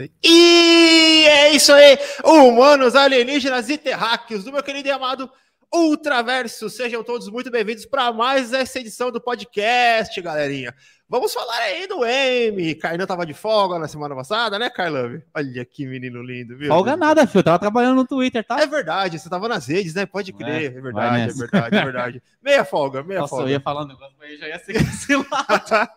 sei. E é isso aí, humanos, alienígenas e terráqueos do meu querido e amado Ultraverso. Sejam todos muito bem-vindos para mais essa edição do podcast, galerinha. Vamos falar aí do M. Kainan tava de folga na semana passada, né, Carlove? Olha que menino lindo, viu? Folga nada, filho. Tava trabalhando no Twitter, tá? É verdade, você tava nas redes, né? Pode crer. É, é verdade, é verdade, é verdade. Meia folga, meia Nossa, folga. eu ia falar um negócio, mas já ia ser cancelado.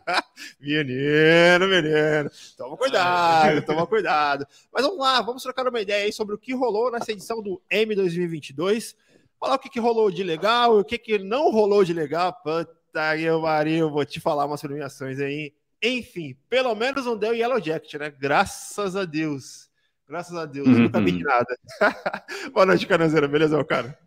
menino, menino. Toma cuidado, toma cuidado. Mas vamos lá, vamos trocar uma ideia aí sobre o que rolou nessa edição do M 2022. Falar o que, que rolou de legal e o que, que não rolou de legal. Puta Tá, eu, Mario, vou te falar umas premiações aí. Enfim, pelo menos não deu Yellow Jacket, né? Graças a Deus. Graças a Deus, uhum. nunca vi de nada. Boa noite, Canazeira. Beleza, cara?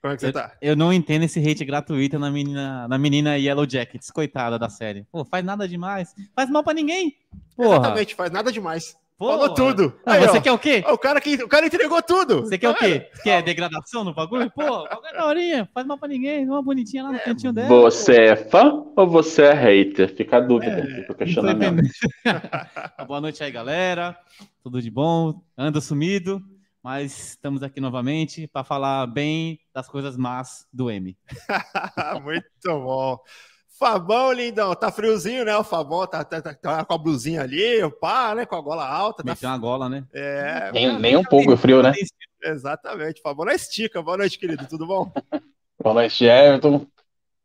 Como é que eu, você tá? Eu não entendo esse hate gratuito na menina, na menina Yellow Jackets, coitada da série. Pô, faz nada demais. Faz mal para ninguém. Porra. Exatamente, faz nada demais. Pô, Falou tudo. Não, Aí, você ó, quer o quê? O cara, que, o cara entregou tudo. Você quer o quê? Quer degradação no bagulho? Pô, qualquer daorinha, faz mal pra ninguém, uma bonitinha lá no é, cantinho dela. Você pô. é fã ou você é hater? Fica a dúvida, é, fica o questionamento. Boa noite aí, galera. Tudo de bom? Anda sumido, mas estamos aqui novamente para falar bem das coisas más do M. Muito bom. Fabão, lindão, tá friozinho, né? O Fabão tá, tá, tá, tá com a blusinha ali, o pá, né? Com a gola alta. Tá... Meteu uma gola, né? É. Nem, nem um pouco frio, né? Exatamente. Fabão na estica. Boa noite, querido. Tudo bom? Boa noite, Everton.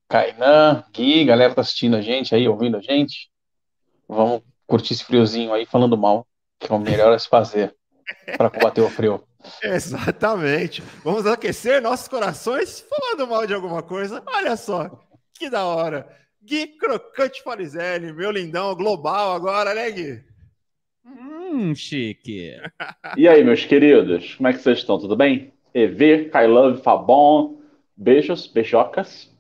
Kainan, Gui, galera tá assistindo a gente aí, ouvindo a gente. Vamos curtir esse friozinho aí, falando mal, que é o melhor a se fazer para combater o frio. Exatamente. Vamos aquecer nossos corações falando mal de alguma coisa. Olha só, que da hora. Gui Crocante Farizelli, meu lindão global agora, né, Gui? Hum, chique. E aí, meus queridos, como é que vocês estão? Tudo bem? EV, Kailove, Fabon, beijos, beijocas.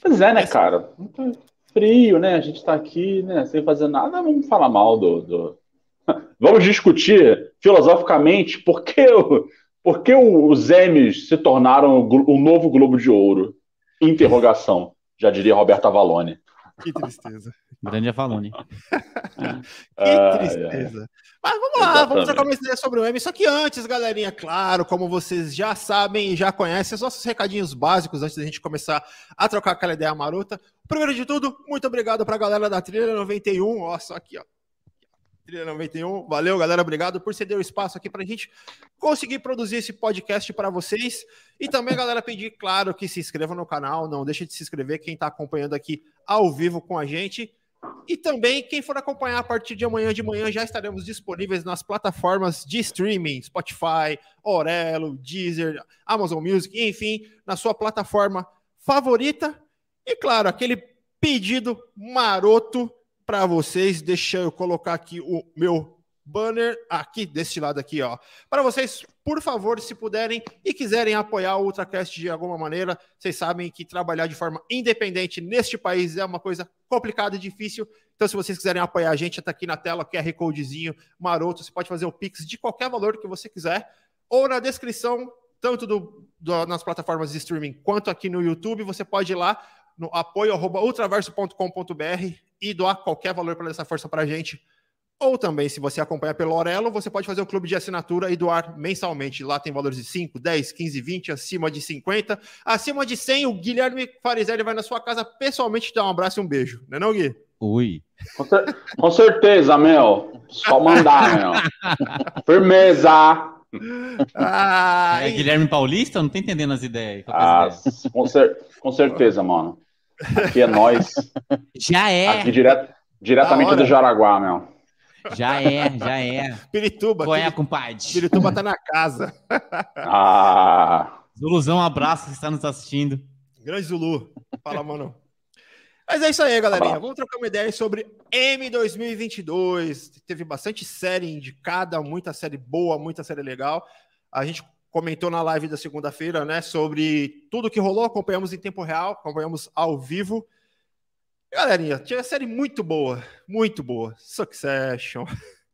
Pois é, né, cara? Muito frio, né? A gente tá aqui, né, sem fazer nada, vamos falar mal do. do... vamos discutir filosoficamente por que, por que os Emmys se tornaram o novo Globo de Ouro? Interrogação já diria Roberto Avalone. Que tristeza. Grande Avalone. que tristeza. Mas vamos lá, Exatamente. vamos trocar uma ideia sobre o M. Só que antes, galerinha, claro, como vocês já sabem e já conhecem, os nossos recadinhos básicos antes da gente começar a trocar aquela ideia marota. Primeiro de tudo, muito obrigado para a galera da Trilha 91. Ó, só aqui, ó. Trilha 91. Valeu, galera. Obrigado por ceder o espaço aqui para a gente conseguir produzir esse podcast para vocês. E também, galera, pedir, claro, que se inscrevam no canal. Não deixe de se inscrever quem está acompanhando aqui ao vivo com a gente. E também, quem for acompanhar a partir de amanhã de manhã, já estaremos disponíveis nas plataformas de streaming, Spotify, Orelo, Deezer, Amazon Music, enfim, na sua plataforma favorita. E claro, aquele pedido maroto para vocês. Deixa eu colocar aqui o meu banner aqui desse lado aqui, ó. Para vocês, por favor, se puderem e quiserem apoiar o Ultracast de alguma maneira, vocês sabem que trabalhar de forma independente neste país é uma coisa complicada e difícil. Então, se vocês quiserem apoiar a gente, está aqui na tela, QR Codezinho maroto. Você pode fazer o Pix de qualquer valor que você quiser, ou na descrição, tanto do, do nas plataformas de streaming quanto aqui no YouTube. Você pode ir lá no apoio.ultraverso.com.br e doar qualquer valor para essa força para a gente. Ou também, se você acompanha pelo Orelo, você pode fazer o clube de assinatura e doar mensalmente. Lá tem valores de 5, 10, 15, 20, acima de 50. Acima de 100, o Guilherme Farizelli vai na sua casa pessoalmente te dar um abraço e um beijo. Não é não, Gui? Ui. Com, cer com certeza, Mel. Só mandar, Mel. Firmeza. Ah, é Guilherme Paulista? Eu não tô entendendo as ideias. Ah, com, cer com certeza, mano. Aqui é nós. Já é. Aqui direto, diretamente do Jaraguá, meu. Já é, já é. Pirituba. Qual é, compadre? Pirituba tá na casa. ah. Zuluzão, um abraço, você está nos assistindo. Grande Zulu. Fala, mano. Mas é isso aí, galerinha. Vamos trocar uma ideia sobre M 2022. Teve bastante série indicada, muita série boa, muita série legal. A gente comentou na live da segunda-feira, né, sobre tudo que rolou, acompanhamos em tempo real, acompanhamos ao vivo. Galerinha, tinha série muito boa, muito boa. Succession,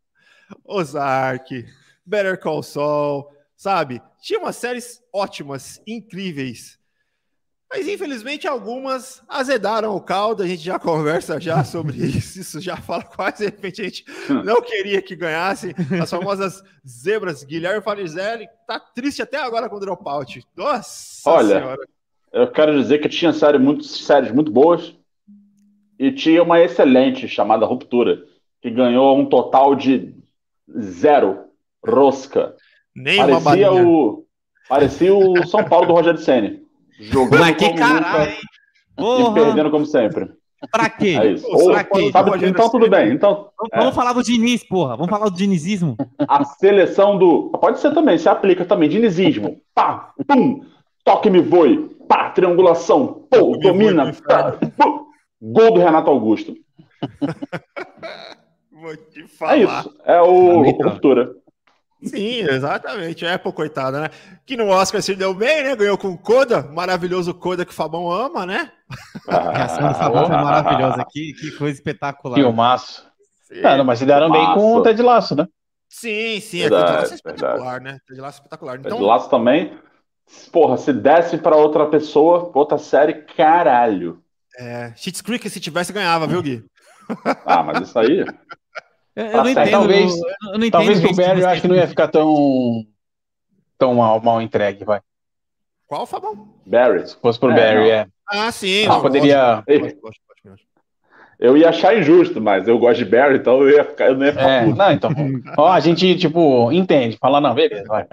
Ozark, Better Call Saul, sabe? Tinha umas séries ótimas, incríveis. Mas infelizmente algumas azedaram o caldo, a gente já conversa já sobre isso, isso já fala quase, de repente a gente não queria que ganhasse as famosas zebras. Guilherme Farizelli tá triste até agora com o dropout. Nossa Olha, senhora. eu quero dizer que tinha série muito, séries muito boas e tinha uma excelente chamada Ruptura, que ganhou um total de zero rosca. Nem parecia o Parecia o São Paulo do Rogério Senna. Jogando Mas que caralho, E perdendo como sempre. Pra quê? É isso. Ou, pra quê? Sabe, então tudo bem. Então, Vamos é. falar do Diniz, porra. Vamos falar do dinizismo. A seleção do. Pode ser também, se aplica também. Dinizismo. Pá, pum, toque me voe. Pá, triangulação. Pô, domina. Pá, gol do Renato Augusto. Vou te falar. É isso. É o Ruptura. Sim, exatamente. É, pô, coitada, né? Que no Oscar se deu bem, né? Ganhou com o Coda, maravilhoso Coda que o Fabão ama, né? a reação do Fabão foi maravilhosa. Que, que coisa espetacular. Filmaço. Ah, não, mas se deram bem com o Ted Laço, né? Sim, sim. Verdade, é, Ted Laço é espetacular, verdade. né? Ted Laço é espetacular. Então... Ted Laço também. Porra, se desse para outra pessoa, outra série, caralho. É, Cheats Creek, se tivesse, ganhava, viu, Gui? Ah, mas isso aí. Eu, eu não entendo. Talvez, eu não talvez o Barry eu acho que não ia ficar tão, tão mal, mal entregue, vai. Qual, Fabão? Barry. Se fosse pro é, Barry, não. é. Ah, sim. Não, poderia. Eu ia achar injusto, mas eu gosto de Barry, então eu, ia ficar, eu não ia ficar é, puto. Não, então. ó, a gente, tipo, entende. Fala, não, beleza, vai.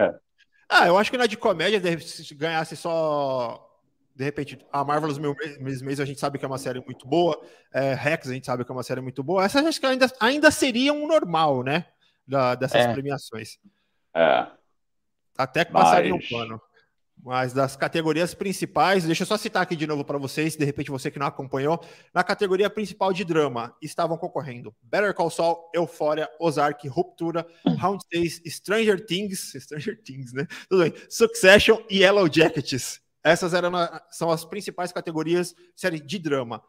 Ah, eu acho que na de comédia, se ganhasse só de repente, a Marvelous Miss Maisel a gente sabe que é uma série muito boa, é, Rex a gente sabe que é uma série muito boa, essas acho que ainda, ainda seria um normal, né, da, dessas é. premiações. É. Até que passaria Mas... um pano. Mas das categorias principais, deixa eu só citar aqui de novo para vocês, de repente você que não acompanhou, na categoria principal de drama estavam concorrendo Better Call Saul, Euphoria, Ozark, Ruptura, Round 6, Stranger Things, Stranger Things, né? Tudo bem, Succession e Yellow Jackets. Essas eram são as principais categorias série de drama.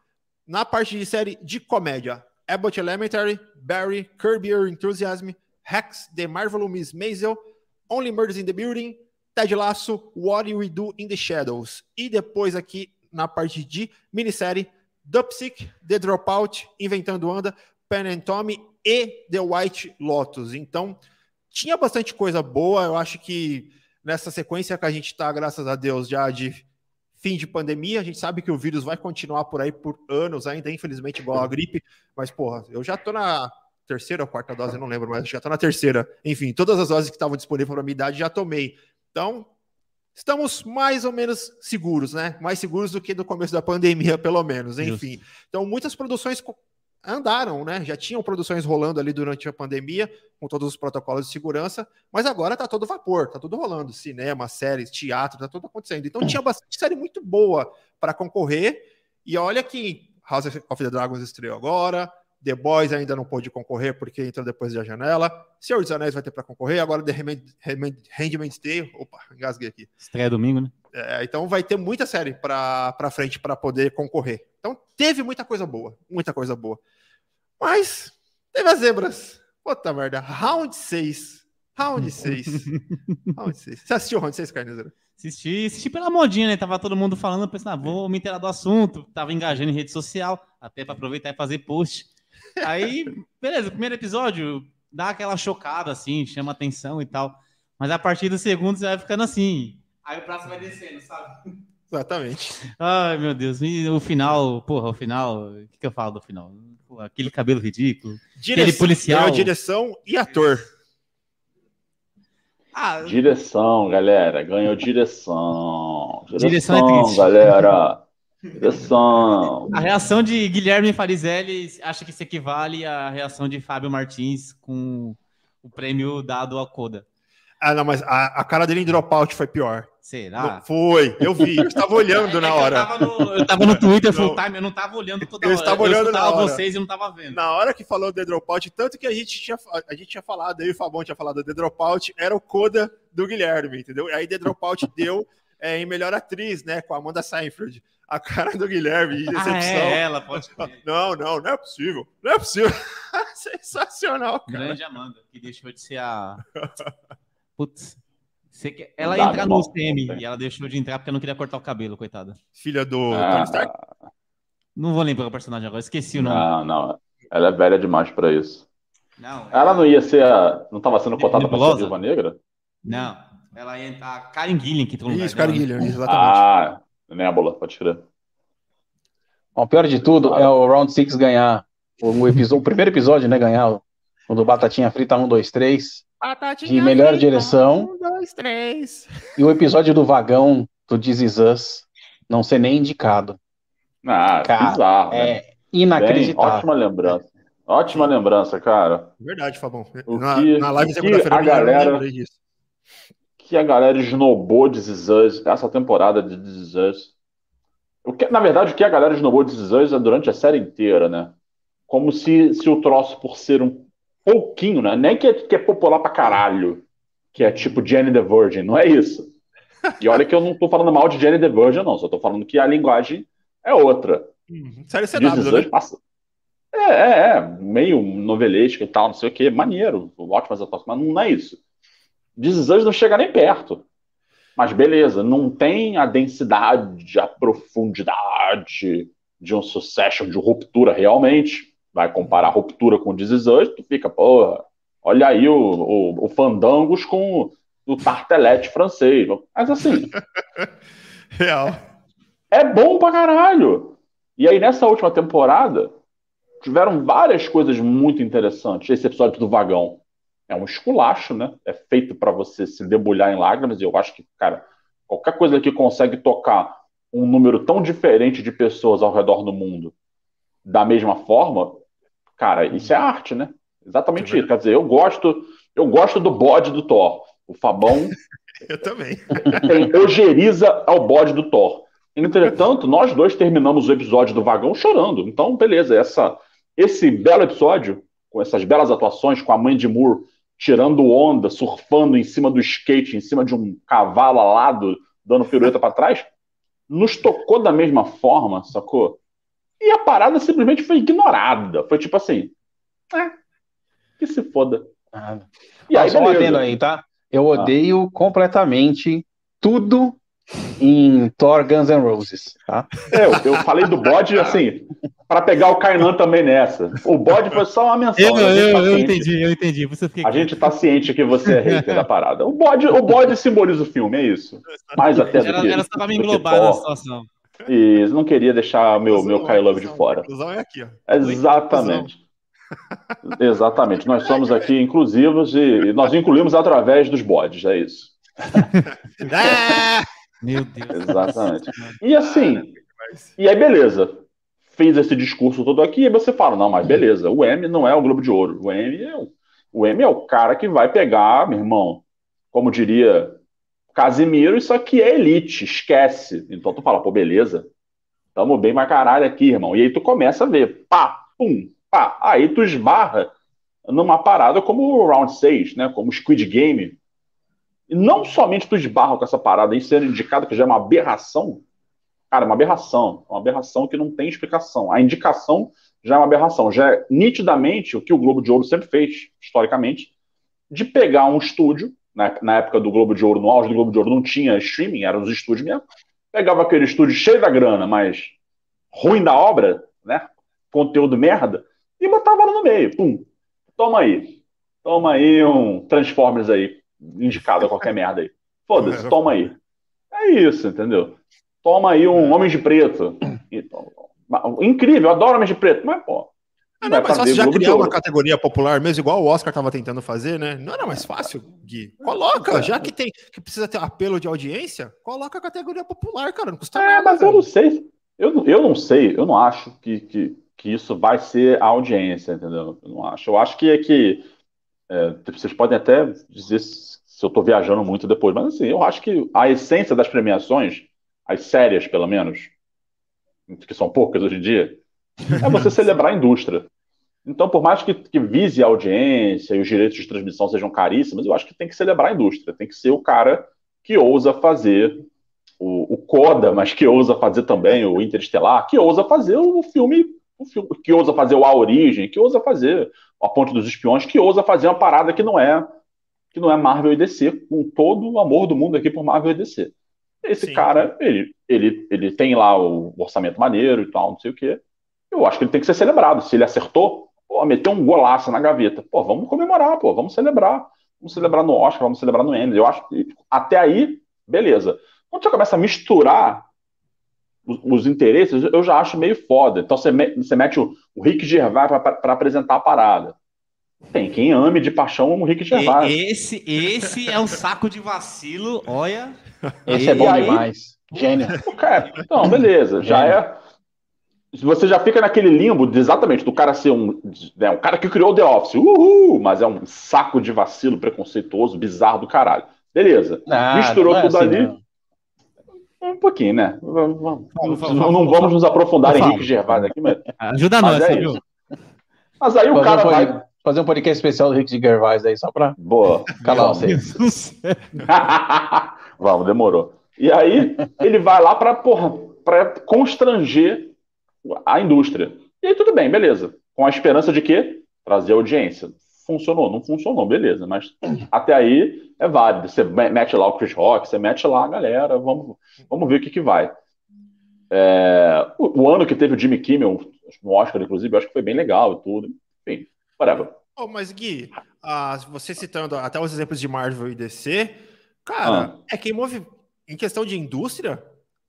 Na parte de série de comédia, Abbott Elementary, Barry, Curb Your Enthusiasm, Hex, The Marvelous Miss Maisel, Only Murders in the Building, Ted Lasso, What We Do in the Shadows. E depois aqui na parte de minissérie, Dupsic, The Dropout, Inventando Anda, Pen and Tommy e The White Lotus. Então, tinha bastante coisa boa. Eu acho que nessa sequência que a gente está, graças a Deus, já de fim de pandemia. A gente sabe que o vírus vai continuar por aí por anos ainda, infelizmente, igual a gripe. Mas, porra, eu já tô na terceira ou quarta dose, não lembro, mas já tô na terceira. Enfim, todas as doses que estavam disponíveis para minha idade já tomei. Então, estamos mais ou menos seguros, né? Mais seguros do que no começo da pandemia, pelo menos. Enfim. Então, muitas produções andaram, né? Já tinham produções rolando ali durante a pandemia, com todos os protocolos de segurança, mas agora tá todo vapor, tá tudo rolando. Cinema, séries, teatro, tá tudo acontecendo. Então tinha bastante série muito boa para concorrer. E olha que House of the Dragons estreou agora, The Boys ainda não pôde concorrer porque entrou depois da janela. Senhor dos Anéis vai ter para concorrer. Agora The Handmaid's Tale. Opa, engasguei aqui. Estreia domingo, né? É, então vai ter muita série para frente para poder concorrer. Então teve muita coisa boa, muita coisa boa. Mas teve as zebras. Puta merda. Round 6. Round 6. round 6. Você assistiu o Round 6, Carneiro? Assisti, assisti pela modinha, né? Tava todo mundo falando, pensando, ah, vou me inteirar do assunto. Tava engajando em rede social, até para aproveitar e fazer post. Aí, beleza, o primeiro episódio dá aquela chocada, assim, chama atenção e tal. Mas a partir do segundo você vai ficando assim. Aí o braço vai descendo, sabe? Exatamente. Ai, meu Deus. E o final, porra, o final. O que, que eu falo do final? aquele cabelo ridículo. Direção, aquele policial. direção e ator. Ah, direção, galera. Ganhou direção. Direção, direção é galera. Direção. A reação de Guilherme Farizelli acha que se equivale à reação de Fábio Martins com o prêmio dado a Coda. Ah, não, mas a, a cara dele em dropout foi pior. Será? Foi, eu vi, eu estava olhando na hora. Eu estava no, eu tava no Twitter full time, eu não estava olhando toda hora. Eu estava olhando eu na hora. vocês e não estava vendo. Na hora que falou The Dropout, tanto que a gente tinha, a gente tinha falado, aí o Fabão tinha falado The Dropout, era o coda do Guilherme, entendeu? Aí The Dropout deu é, em melhor atriz, né, com a Amanda Seinfeld. A cara do Guilherme de decepção. Ah, é ela, pode Não, não, não é possível. Não é possível. Sensacional, cara. Grande Amanda, que deixou de ser a... Putz, Quer... Ela ia entrar no UCM e ela deixou de entrar porque não queria cortar o cabelo, coitada. Filha do ah, Não vou lembrar o personagem agora, esqueci o nome. Não, não. Ela é velha demais pra isso. Não. Ela é... não ia ser a. Não tava sendo cotada pra ser Viúva Negra? Não. Ela ia entrar. A Karen Gillian que todo mundo Isso, Karen Gillian, exatamente. Ah, Nébula, pode crer. Bom, o pior de tudo é o Round 6 ganhar. O, episódio, o primeiro episódio, né? Ganhar o do Batatinha Frita 1, 2, 3. Batatinha de melhor direção. 1, 2, 3. E o episódio do vagão do This Is Us não ser nem indicado. Ah, cara, bizarro. É né? inacreditável. Bem, ótima lembrança. Ótima lembrança, cara. Verdade, Fabão. O na, que, na live segunda-feira a galera que a galera esnobou de Us essa temporada de This Us. O que, na verdade, o que a galera esnobou de This Us é durante a série inteira, né? Como se, se o troço, por ser um pouquinho, né? Nem que é, que é popular pra caralho, que é tipo Jenny the Virgin, não é isso. E olha que eu não tô falando mal de Jenny the Virgin, não, só tô falando que a linguagem é outra. Uhum. Série CW, né? Passa... É, é, é, meio novelesca e tal, não sei o que, maneiro, ótimas atuações, mas não é isso. This não chega nem perto. Mas beleza, não tem a densidade, a profundidade de um succession, de ruptura realmente. Vai comparar ruptura com This tu fica, porra, olha aí o, o, o Fandangos com o Tartelete francês. Mas assim. Real. É bom pra caralho. E aí, nessa última temporada, tiveram várias coisas muito interessantes. Esse episódio do vagão é um esculacho, né? É feito para você se debulhar em lágrimas. E eu acho que, cara, qualquer coisa que consegue tocar um número tão diferente de pessoas ao redor do mundo da mesma forma, cara, isso é arte, né? Exatamente é isso. Quer dizer, eu gosto, eu gosto do bode do Thor. O Fabão. eu também. tem ojeriza ao bode do Thor. Entretanto, nós dois terminamos o episódio do vagão chorando. Então, beleza, essa, esse belo episódio, com essas belas atuações, com a mãe de Moore tirando onda, surfando em cima do skate, em cima de um cavalo alado, dando pirueta para trás, nos tocou da mesma forma, sacou? E a parada simplesmente foi ignorada. Foi tipo assim, é, que se foda. Ah. E aí, só um aí, tá? Eu ah. odeio ah. completamente tudo em Thor Guns N' Roses, tá? É, eu, eu falei do bode assim, para pegar o Kainan também nessa. O bode foi só uma menção. Eu, eu, tá eu entendi, eu entendi. Você a gente tá ciente que você é hater da parada. O bode, o bode simboliza o filme, é isso. Mais até do que. Ela estava me englobar na situação. E não queria deixar meu, meu Kai Love de fora. É aqui, ó. Exatamente. Exatamente. Nós somos aqui inclusivos e nós incluímos através dos bodes, é isso. É! Meu Deus. Exatamente. E assim, e aí beleza. Fez esse discurso todo aqui, e você fala, não, mas beleza, o M não é o Globo de Ouro. O M é o, o M é o cara que vai pegar, meu irmão, como diria Casimiro, isso aqui é elite, esquece. Então tu fala, pô, beleza, tamo bem pra caralho aqui, irmão. E aí tu começa a ver, pá, pum, pá. Aí tu esbarra numa parada como o Round 6, né? Como o Squid Game, e não somente tu esbarra com essa parada em ser indicado, que já é uma aberração. Cara, é uma aberração. É uma aberração que não tem explicação. A indicação já é uma aberração. Já é nitidamente o que o Globo de Ouro sempre fez, historicamente, de pegar um estúdio, né, na época do Globo de Ouro, no auge do Globo de Ouro, não tinha streaming, eram os estúdios mesmo. Pegava aquele estúdio cheio da grana, mas ruim da obra, né? Conteúdo merda, e botava lá no meio. Pum. Toma aí. Toma aí um Transformers aí indicado a qualquer merda aí. Foda-se, toma aí. É isso, entendeu? Toma aí um Homem de Preto. Incrível, eu adoro Homem de Preto, mas, pô. Ah, não é mais fácil já criar uma categoria popular mesmo, igual o Oscar tava tentando fazer, né? Não era mais fácil, Gui. Coloca, já que tem que precisa ter apelo de audiência, coloca a categoria popular, cara. Não custa é, nada. Mas cara. eu não sei. Eu, eu não sei, eu não acho que, que, que isso vai ser a audiência, entendeu? Eu não acho. Eu acho que é que. É, vocês podem até dizer se eu estou viajando muito depois. Mas assim, eu acho que a essência das premiações, as sérias pelo menos, que são poucas hoje em dia, é você celebrar a indústria. Então, por mais que, que, vise a audiência e os direitos de transmissão sejam caríssimos, eu acho que tem que celebrar a indústria. Tem que ser o cara que ousa fazer o, o Coda, mas que ousa fazer também o Interestelar, que ousa fazer o filme, o filme, que ousa fazer o A Origem, que ousa fazer A Ponte dos Espiões, que ousa fazer uma parada que não é que não é Marvel e DC, com todo o amor do mundo aqui por Marvel e DC. Esse Sim. cara, ele, ele, ele tem lá o orçamento maneiro e tal, não sei o quê. Eu acho que ele tem que ser celebrado. Se ele acertou, pô, meteu um golaço na gaveta. Pô, vamos comemorar, pô, vamos celebrar. Vamos celebrar no Oscar, vamos celebrar no Emmy. Eu acho que até aí, beleza. Quando você começa a misturar os, os interesses, eu já acho meio foda. Então você, me, você mete o, o Rick Gervais para apresentar a parada. Tem quem ame de paixão o Rick Gervais. Esse, esse é um saco de vacilo, olha. Esse é bom aí, demais. Gênio. Cara, então, beleza. Gênio. Já é. Você já fica naquele limbo de, exatamente do cara ser um, né, um cara que criou The Office, uhul, mas é um saco de vacilo preconceituoso, bizarro do caralho. Beleza. Não, Misturou não é tudo assim, ali. Não. Um pouquinho, né? Vamos, vamos, não, não vamos nos aprofundar em Rick Gervais aqui, mas. Ajuda mas nós, é viu? Mas aí o cara vai. Fazer um podcast especial do Rick Gervais aí, só pra. Boa. Calar vocês. vamos, demorou. E aí, ele vai lá pra, porra, pra constranger a indústria. E aí, tudo bem, beleza. Com a esperança de quê? Trazer audiência. Funcionou, não funcionou, beleza. Mas até aí é válido. Você mete lá o Chris Rock, você mete lá a galera, vamos, vamos ver o que, que vai. É, o, o, ano que teve o Jimmy Kimmel no Oscar, inclusive, eu acho que foi bem legal e tudo. Enfim, whatever. Oh, mas Gui, ah, você citando até os exemplos de Marvel e DC, cara, ah. é quem move em questão de indústria,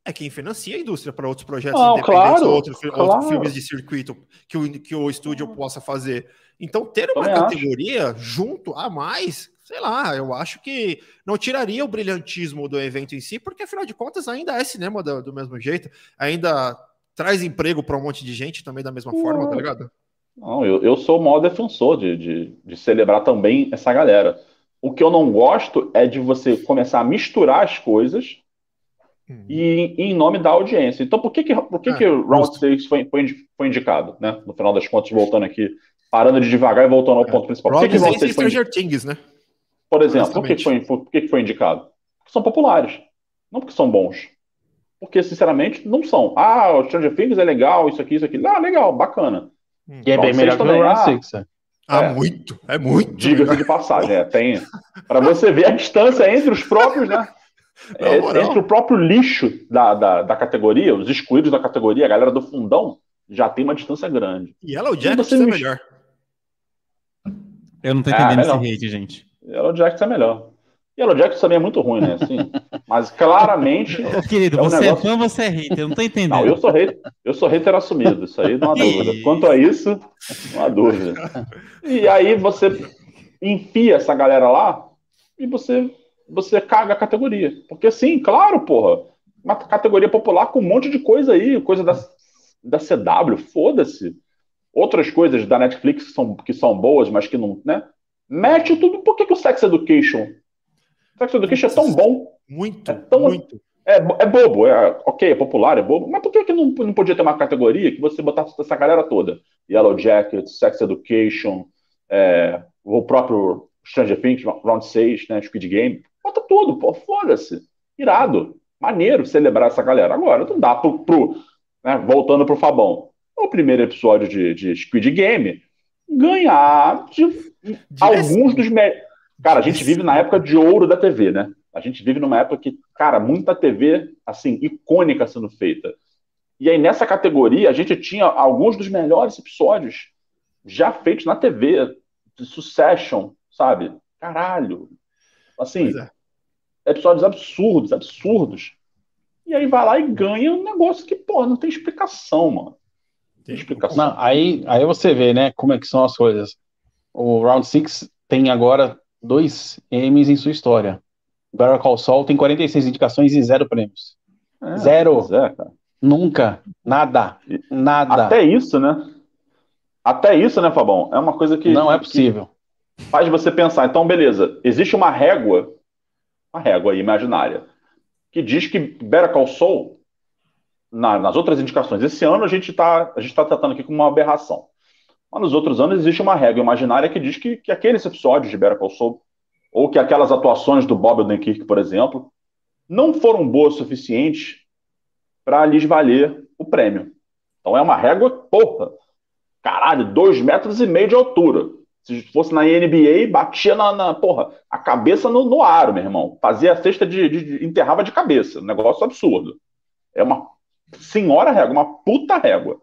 é quem financia a indústria para outros projetos oh, independentes claro, ou outros, claro. outros, filmes de circuito que o, que o estúdio possa fazer. Então, ter uma Também categoria acho. junto a mais, sei lá, eu acho que não tiraria o brilhantismo do evento em si, porque afinal de contas ainda é cinema do, do mesmo jeito, ainda traz emprego para um monte de gente também da mesma forma, tá ligado? Não, eu, eu sou o maior defensor de, de, de celebrar também essa galera. O que eu não gosto é de você começar a misturar as coisas Uhum. E, em nome da audiência. Então, por que, que, por que, ah, que o Round 6 foi, foi, indicado, né? No final das contas, voltando aqui, parando de devagar e voltando ao é. ponto principal. Por que, que Round 6 foi Stranger Things, né? Por exemplo, por que, foi, por que, que foi indicado? Porque são populares, não porque são bons. Porque, sinceramente, não são. Ah, o Stranger Things é legal, isso aqui, isso aqui. Ah, legal, bacana. Hum. E é bem melhor que o Round 6, Ah, é. muito, é muito. Diga-se de passagem, é, tem. Para você ver a distância entre os próprios, né? É, entre o próprio lixo da, da, da, categoria, os excluídos da categoria, a galera do fundão, já tem uma distância grande. E ela, o Jackson é melhor. Eu não tô entendendo é, esse hate, gente. Yellow Jackson é melhor. Yellow Jackson também é muito ruim, né? Assim, mas claramente. Ô, querido, é um você é negócio... é fã, você é hater, eu não tô entendendo. Não, eu sou hater, eu sou hater assumido, isso aí não há dúvida. Quanto a isso, não há dúvida. E aí você enfia essa galera lá e você você caga a categoria. Porque sim, claro, porra. Uma categoria popular com um monte de coisa aí, coisa da, da CW, foda-se. Outras coisas da Netflix que são, que são boas, mas que não, né? Mete tudo. Por que, que o Sex Education? Sex Education é tão bom. Muito, é tão, muito. É, é bobo, é ok, é popular, é bobo, mas por que, que não, não podia ter uma categoria que você botasse essa galera toda? Yellow Jacket, Sex Education, é, o próprio Stranger Things, Round 6, né, Speed Game. Bota tudo, pô, foda-se. Irado. Maneiro celebrar essa galera. Agora, não dá pro. pro né, voltando pro Fabão. O primeiro episódio de, de Squid Game ganhar de, de alguns dos. Me... Cara, a gente vive na época de ouro da TV, né? A gente vive numa época que, cara, muita TV, assim, icônica sendo feita. E aí, nessa categoria, a gente tinha alguns dos melhores episódios já feitos na TV, de Succession, sabe? Caralho. Assim, é episódios absurdos, absurdos. E aí vai lá e ganha um negócio que, pô, não tem explicação, mano. Tem explicação. Não, aí, aí você vê, né, como é que são as coisas. O Round 6 tem agora dois Emmys em sua história. Better Call Saul tem 46 indicações e zero prêmios. É, zero. É, Nunca. Nada. Nada. Até isso, né? Até isso, né, Fabão? É uma coisa que. Não é possível. Faz você pensar. Então, beleza. Existe uma régua uma régua imaginária, que diz que Better Call Saul, na, nas outras indicações, esse ano a gente está tá tratando aqui como uma aberração. Mas nos outros anos existe uma régua imaginária que diz que, que aqueles episódios de Better Call Saul, ou que aquelas atuações do Bob Odenkirk, por exemplo, não foram boas o suficiente para lhes valer o prêmio. Então é uma régua, porra, caralho, dois metros e meio de altura. Se fosse na NBA, batia na, na porra, a cabeça no, no aro, meu irmão. Fazia a cesta de, de, de, enterrava de cabeça. Um negócio absurdo. É uma senhora régua, uma puta régua.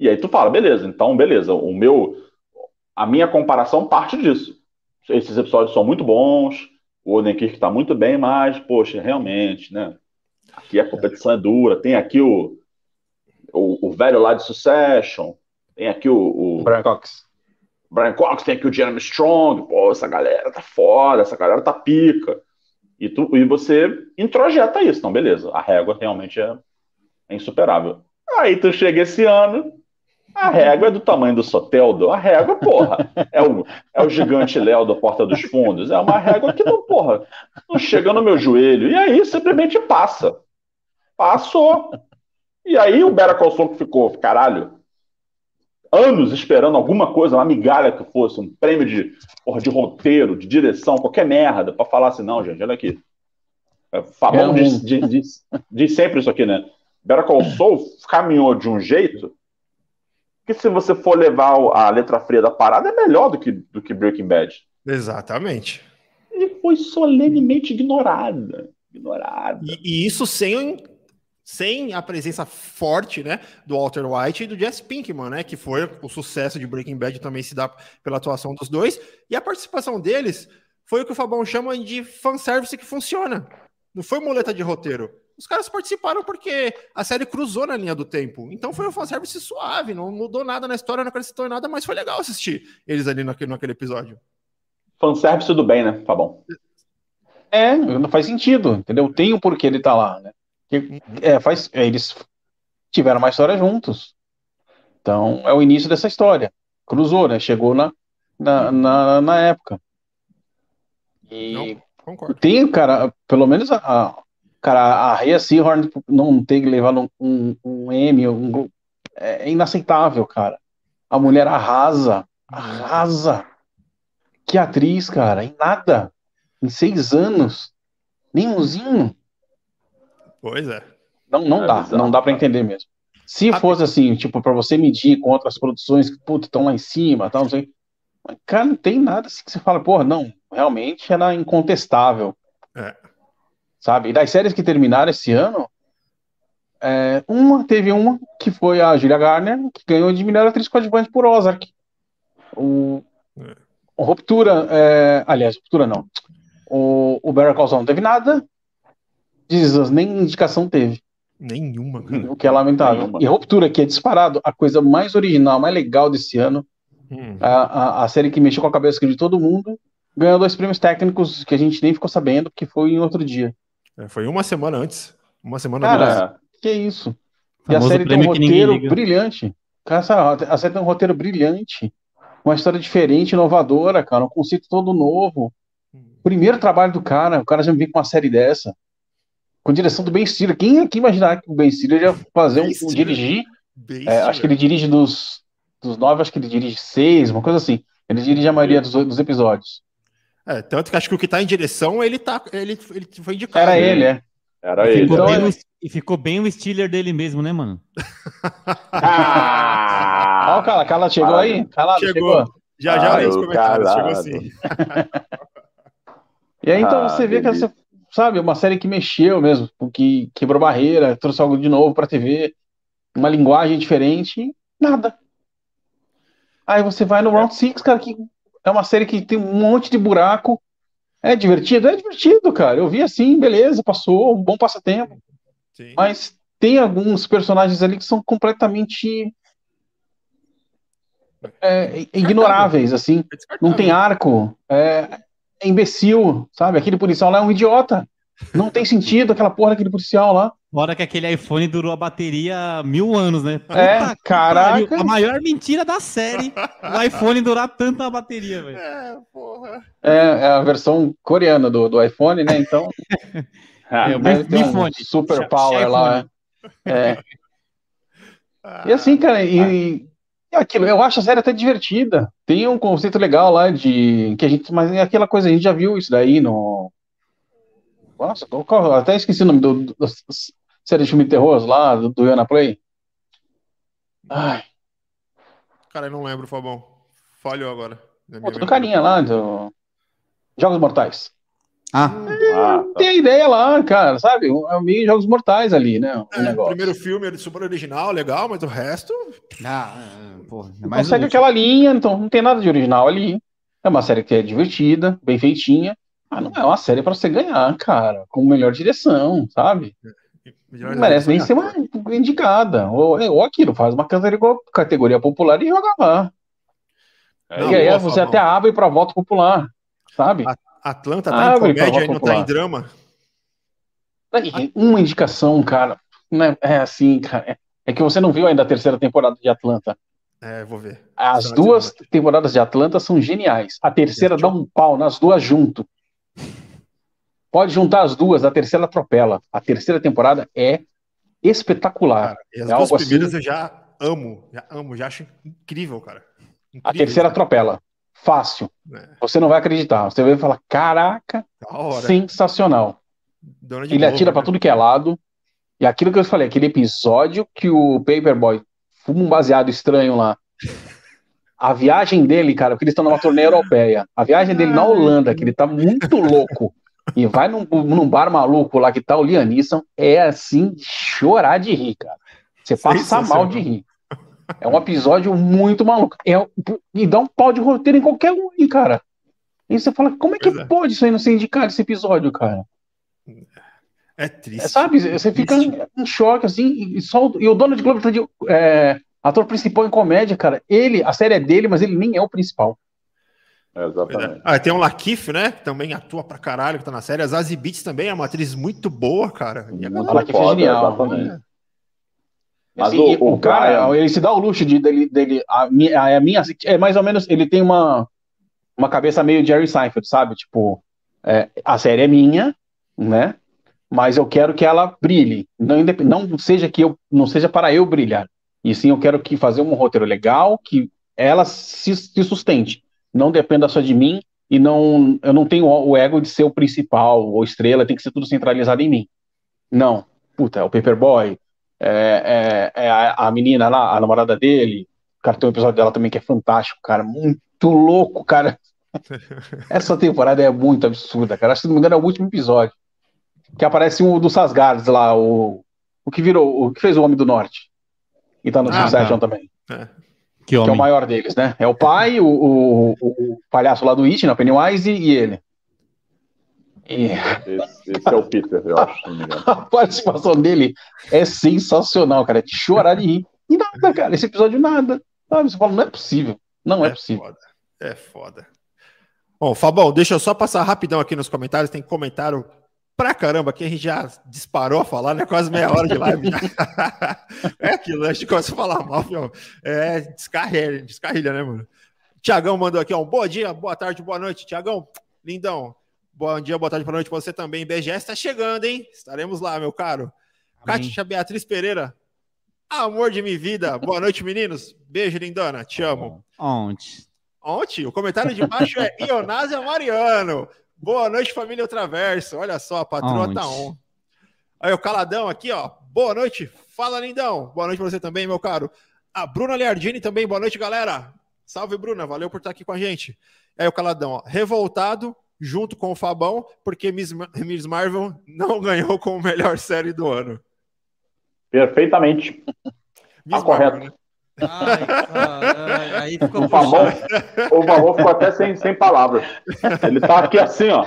E aí tu fala, beleza, então beleza, o meu. A minha comparação parte disso. Esses episódios são muito bons, o Odenkirk tá muito bem, mas, poxa, realmente, né? Aqui a competição é dura, tem aqui o, o, o velho lá de Succession, tem aqui o, o Brian. Brian Cox, tem aqui o Jeremy Strong, pô, essa galera tá foda, essa galera tá pica. E, tu, e você introjeta isso, então beleza, a régua realmente é, é insuperável. Aí tu chega esse ano, a régua é do tamanho do Soteldo. A régua, porra, é o, é o gigante Léo da Porta dos Fundos. É uma régua que não, porra, não chega no meu joelho. E aí simplesmente passa. Passou. E aí o Call Saul ficou, caralho, anos esperando alguma coisa, uma migalha que fosse, um prêmio de, porra, de roteiro, de direção, qualquer merda, para falar assim, não, gente, olha aqui. É, Fabão é diz, diz, diz, diz, sempre isso aqui, né? Better Call Saul caminhou de um jeito que se você for levar a letra fria da parada, é melhor do que, do que Breaking Bad. Exatamente. E foi solenemente ignorada. Ignorada. E, e isso sem sem a presença forte, né, do Walter White e do Jesse Pinkman, né, que foi o sucesso de Breaking Bad também se dá pela atuação dos dois, e a participação deles foi o que o Fabão chama de fanservice que funciona. Não foi muleta de roteiro. Os caras participaram porque a série cruzou na linha do tempo. Então foi um fanservice suave, não mudou nada na história, não acrescentou em nada, mas foi legal assistir eles ali naquele, naquele episódio. Fanservice do bem, né? Tá bom. É, não faz sentido, entendeu? Tem o porquê ele tá lá, né? É, faz, eles tiveram uma história juntos. Então, é o início dessa história. Cruzou, né? Chegou na, na, na, na época. E não, tem, cara, pelo menos a, a cara, a Rhea Seahorn não ter levado um, um, um M, um, é inaceitável, cara. A mulher arrasa, arrasa. Que atriz, cara, em nada. Em seis anos. Nenhumzinho. Pois é. Não, não é dá, bizarro, não dá para entender mesmo. Se a... fosse assim, tipo, para você medir com outras produções que, puta, estão lá em cima, tal, não sei. Cara, não tem nada assim que você fala, porra, não, realmente era incontestável. É. Sabe? E das séries que terminaram esse ano, é, uma, teve uma que foi a Julia Garner, que ganhou de melhor atriz coadjuvante por Ozark. O, é. o Ruptura, é, aliás, Ruptura não. O, o Better Call Saul não teve nada, Jesus, nem indicação teve. Nenhuma, cara. O que é lamentável. Nenhuma. E Ruptura, que é disparado, a coisa mais original, mais legal desse ano, hum. a, a, a, série que mexeu com a cabeça de todo mundo, ganhou dois prêmios técnicos que a gente nem ficou sabendo, porque foi em outro dia. É, foi uma semana antes. Uma semana Cara, antes. que isso. E a série tem um roteiro brilhante. Cara, a série tem um roteiro brilhante. Uma história diferente, inovadora, cara. Um conceito todo novo. Hum. Primeiro trabalho do cara, o cara já me vem com uma série dessa com direção do Ben Stiller. Quem aqui imaginar que o Ben Stiller ia fazer um, um dirigir? É, acho que ele dirige dos, dos nove, acho que ele dirige seis, uma coisa assim. Ele dirige a maioria dos, dos episódios. É, tanto que acho que o que tá em direção, ele tá. Ele, ele foi indicado. Era ele, é. Era e ele. Ficou o, e ficou bem o Steeler dele mesmo, né, mano? ah! Ó, cara, Cala chegou ah, aí? Calado, chegou. chegou. Já, já ah, os comentários, chegou assim. e aí, então, ah, você vê que essa, sabe, uma série que mexeu mesmo, que quebrou barreira, trouxe algo de novo pra TV, uma linguagem diferente, nada. Aí você vai no Round 6, cara, que é uma série que tem um monte de buraco. É divertido? É divertido, cara. Eu vi assim, beleza, passou, um bom passatempo. Sim. Mas tem alguns personagens ali que são completamente é, ignoráveis, assim. Não tem arco. É, é imbecil, sabe? Aquele policial lá é um idiota. Não tem sentido aquela porra daquele policial lá. Fora que aquele iPhone durou a bateria mil anos, né? É, Puta, caraca. Pariu. A maior mentira da série, o iPhone durar tanto a bateria, velho. É, porra. É, é, a versão coreana do, do iPhone, né? Então. é, o um super power lá. Né? É. E assim, cara, e, aquilo, eu acho a série até divertida. Tem um conceito legal lá de que a gente, mas é aquela coisa a gente já viu isso daí no nossa, até esqueci o nome do, do, do série de filme de terror lá do, do Yana Play. Ai. Cara, eu não lembro, Fabão. Falhou agora. Outro do carinha lá, do Jogos Mortais. Ah, Ah, tá. Tem a ideia lá, cara, sabe? É meio Jogos Mortais ali, né? O É, o primeiro filme ele super original, legal, mas o resto. ah, ah, porra, é mais um. aquela linha, então não tem nada de original ali. É uma série que é divertida, bem feitinha. Ah, não é uma série pra você ganhar, cara, com melhor direção, sabe? Não merece nem ser uma indicada. Ou, ou aquilo, faz uma categoria, popular e joga lá. É, Não, e aí boa, você Fabão. até abre pra voto popular, sabe? Atlanta tá Ah, em comédia e não tá em drama. Uma indicação, cara, né, é assim, cara. é- É que você não viu ainda a terceira temporada de Atlanta. É, vou ver. As duas temporadas de Atlanta são geniais. A terceira dá um pau nas duas junto. Pode juntar as duas, a terceira atropela. A terceira temporada é espetacular. Cara, e as É duas algo primeiras assim- eu já amo, já amo, já acho incrível, cara. A Incrível, terceira atropela. Fácil. É, Você não vai acreditar. Você vai falar, caraca, sensacional. Dona de Ele Globo, atira né? pra tudo que é lado. E aquilo que eu falei, aquele episódio que o Paperboy fuma um baseado estranho lá. A viagem dele, cara, porque eles estão numa turnê europeia. A viagem dele na Holanda, que ele tá muito louco. E vai num, num bar maluco lá que tá o Liam Neeson, é assim, chorar de rir, cara. Você passa mal de rir. É um episódio muito maluco. É, e dá um pau de roteiro em qualquer um, hein, cara. E você fala, como é que é. pode isso aí não ser indicado esse episódio, cara? É triste. É, sabe, você fica Triste. em, em choque, assim, e, só, o- e o Donald Glover tá de é, ator principal em comédia, cara. Ele, a série é dele, mas ele nem é o principal. É, exatamente. Ah, tem um Lakif, né? Que também atua pra caralho, que tá na série. A Zazie Beetz também é uma atriz muito boa, cara. E a que fez foda, genial. exatamente. Mas Assim, o- o, o cara, ele se dá o luxo de dele, dele a, minha, a minha, é mais ou menos, ele tem uma, uma cabeça meio Jerry Seinfeld, sabe? Tipo, é, a série é minha, né? Mas eu quero que ela brilhe, não, não seja que eu, não seja para eu brilhar. E sim, eu quero que fazer um roteiro legal, que ela se, se sustente, não dependa só de mim e não, eu não tenho o o ego de ser o principal ou estrela, tem que ser tudo centralizado em mim. Não, puta, é o Paperboy, é, é, é a, a menina lá, a namorada dele. Cara, tem um episódio dela também que é fantástico, cara. Muito louco, cara. Essa temporada é muito absurda, cara. Acho que se não me engano é o último episódio. Que aparece um dos Sasgards lá, o, o que virou, o que fez o Homem do Norte. E tá no Ah, Succession tá. também. Que Que é o maior deles, né? É o pai, o, o, o palhaço lá do It, na Pennywise, e ele. E Esse, esse é o Peter, eu acho, a participação dele é sensacional, cara. É de chorar de rir. E nada, cara. Esse episódio nada. Sabe? Você fala, não é possível. Não é, possível. Foda. É foda. Bom, Fabão, deixa eu só passar rapidão aqui nos comentários. Tem comentário pra caramba aqui. A gente já disparou a falar, né? Quase meia hora de live. já. é aquilo, né? a gente começa a falar mal, meu. É, descarrilha, descarrilha, né, mano? Tiagão mandou aqui, ó. um Bom dia, boa tarde, boa noite. Tiagão, lindão. Bom dia, boa tarde, boa noite pra você também. BGS tá chegando, hein? Estaremos lá, meu caro. Amém. Kátia Beatriz Pereira. Amor de minha vida. Boa noite, meninos. Beijo, lindona. Te amo. Onde? Ontem, o comentário de baixo é Ionásia Mariano. Boa noite, família Ultraverso. Olha só, a patroa Onde? tá on. Aí o Caladão aqui, ó. Boa noite. Fala, lindão. Boa noite pra você também, meu caro. A Bruna Liardini também. Boa noite, galera. Salve, Bruna. Valeu por estar aqui com a gente. Aí o Caladão, ó. Revoltado junto com o Fabão, porque Miss, Miss Marvel não ganhou como melhor série do ano. Perfeitamente. Miss Tá correto. né? Ai, ai, aí ficou O Fabão, puxado. o Fabão ficou até sem, sem palavras. Ele tá aqui assim, ó.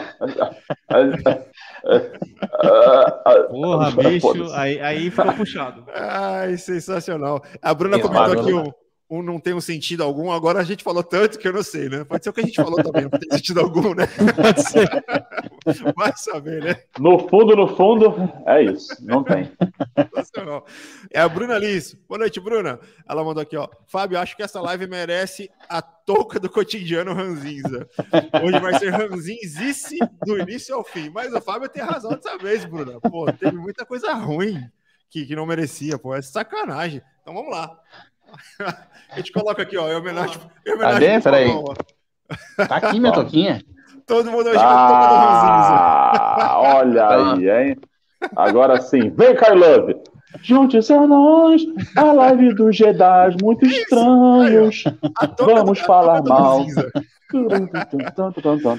Porra, bicho, aí, aí ficou puxado. Ai, sensacional. A Bruna Miss comentou Marvel, aqui um, um não tem um sentido algum. Agora a gente falou tanto que eu não sei, né? Pode ser o que a gente falou também, não tem sentido algum, né? Pode ser. Vai saber, né? No fundo, no fundo, é isso. Não tem. Sensacional. É a Bruna Liz. Boa noite, Bruna. Ela mandou aqui, ó. Fábio, acho que essa live merece a touca do cotidiano Ranzinza. Hoje vai ser Ranzinzice do início ao fim. Mas o Fábio tem razão dessa vez, Bruna. Pô, teve muita coisa ruim que, que não merecia, pô. É sacanagem. Então vamos lá. A gente coloca aqui, ó, em homenagem. Em homenagem Cadê? Peraí. Tá aqui minha toquinha. Todo mundo hoje vai tocar do Ranzinza. Ah, olha aí, hein? Agora sim. Vem, Love. Junte-se a nós, a live dos Jedi muito estranhos. A touca Vamos falar mal.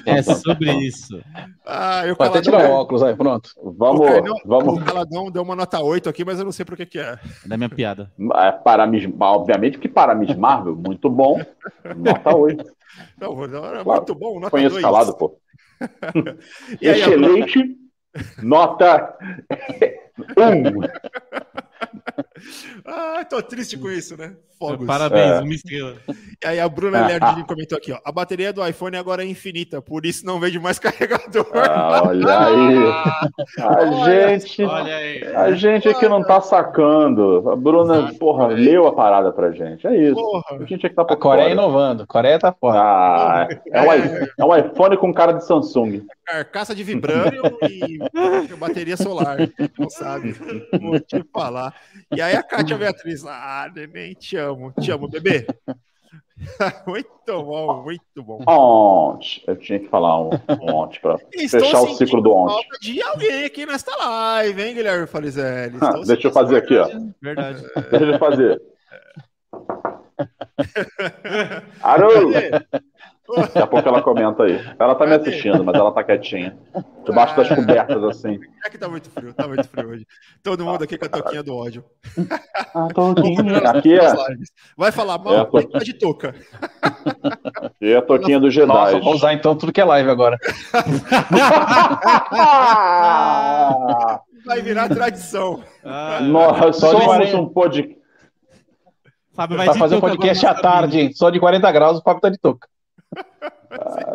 É sobre isso. Ah, eu até tirar o óculos aí, pronto. Vamos, o Carnão- vamos. O Caladão deu uma nota 8 aqui, mas eu não sei por que que é. É da minha piada. É, para Miss, obviamente que para Miss Marvel, muito bom. Nota 8. Não, era Claro. muito bom, nota Conheço 2. calado, pô. E aí, Excelente. Nota 1. Ah, tô triste com isso, né? Fogos. Parabéns, É. uma estrela. E aí a Bruna Ah, Lerdini comentou aqui, ó. A bateria do iPhone agora é infinita, por isso não vende mais carregador. Ah, olha aí. A Olha gente. Olha aí. A gente aqui não tá sacando. A Bruna, porra, leu a parada pra gente. É isso. Porra. A gente aqui tá A por Coreia fora. inovando. Coreia tá fora. Ah, é um, i- é um iPhone com cara de Samsung. Carcaça de vibrânio e bateria solar. Não sabe. Vou te falar. E aí a Kátia Beatriz, ah, neném, te amo, te amo, bebê. muito bom, muito bom. Ontem. Eu tinha que falar um ontem pra Estou fechar o ciclo do ontem. falta de alguém aqui nesta live, hein, Guilherme Farizelli? Ah, Deixa eu fazer aqui, ó. Verdade. Deixa eu fazer. Haroldo! Daqui a pouco ela comenta aí. Ela tá me assistindo, mas ela tá quietinha. Debaixo das cobertas, assim. É que tá muito frio, tá muito frio hoje. Todo mundo aqui com a toquinha do ódio. Ah, tô aqui. É. Vai falar mal, É, tá de touca. aqui é a toquinha do Jedi. Nossa, vou usar então tudo que é live agora. Vai virar tradição. Ah, Nós Só de somos quarenta. um podcast. Fábio vai de fazer um podcast agora à tarde, hein? Só de 40 graus o Fábio tá de touca.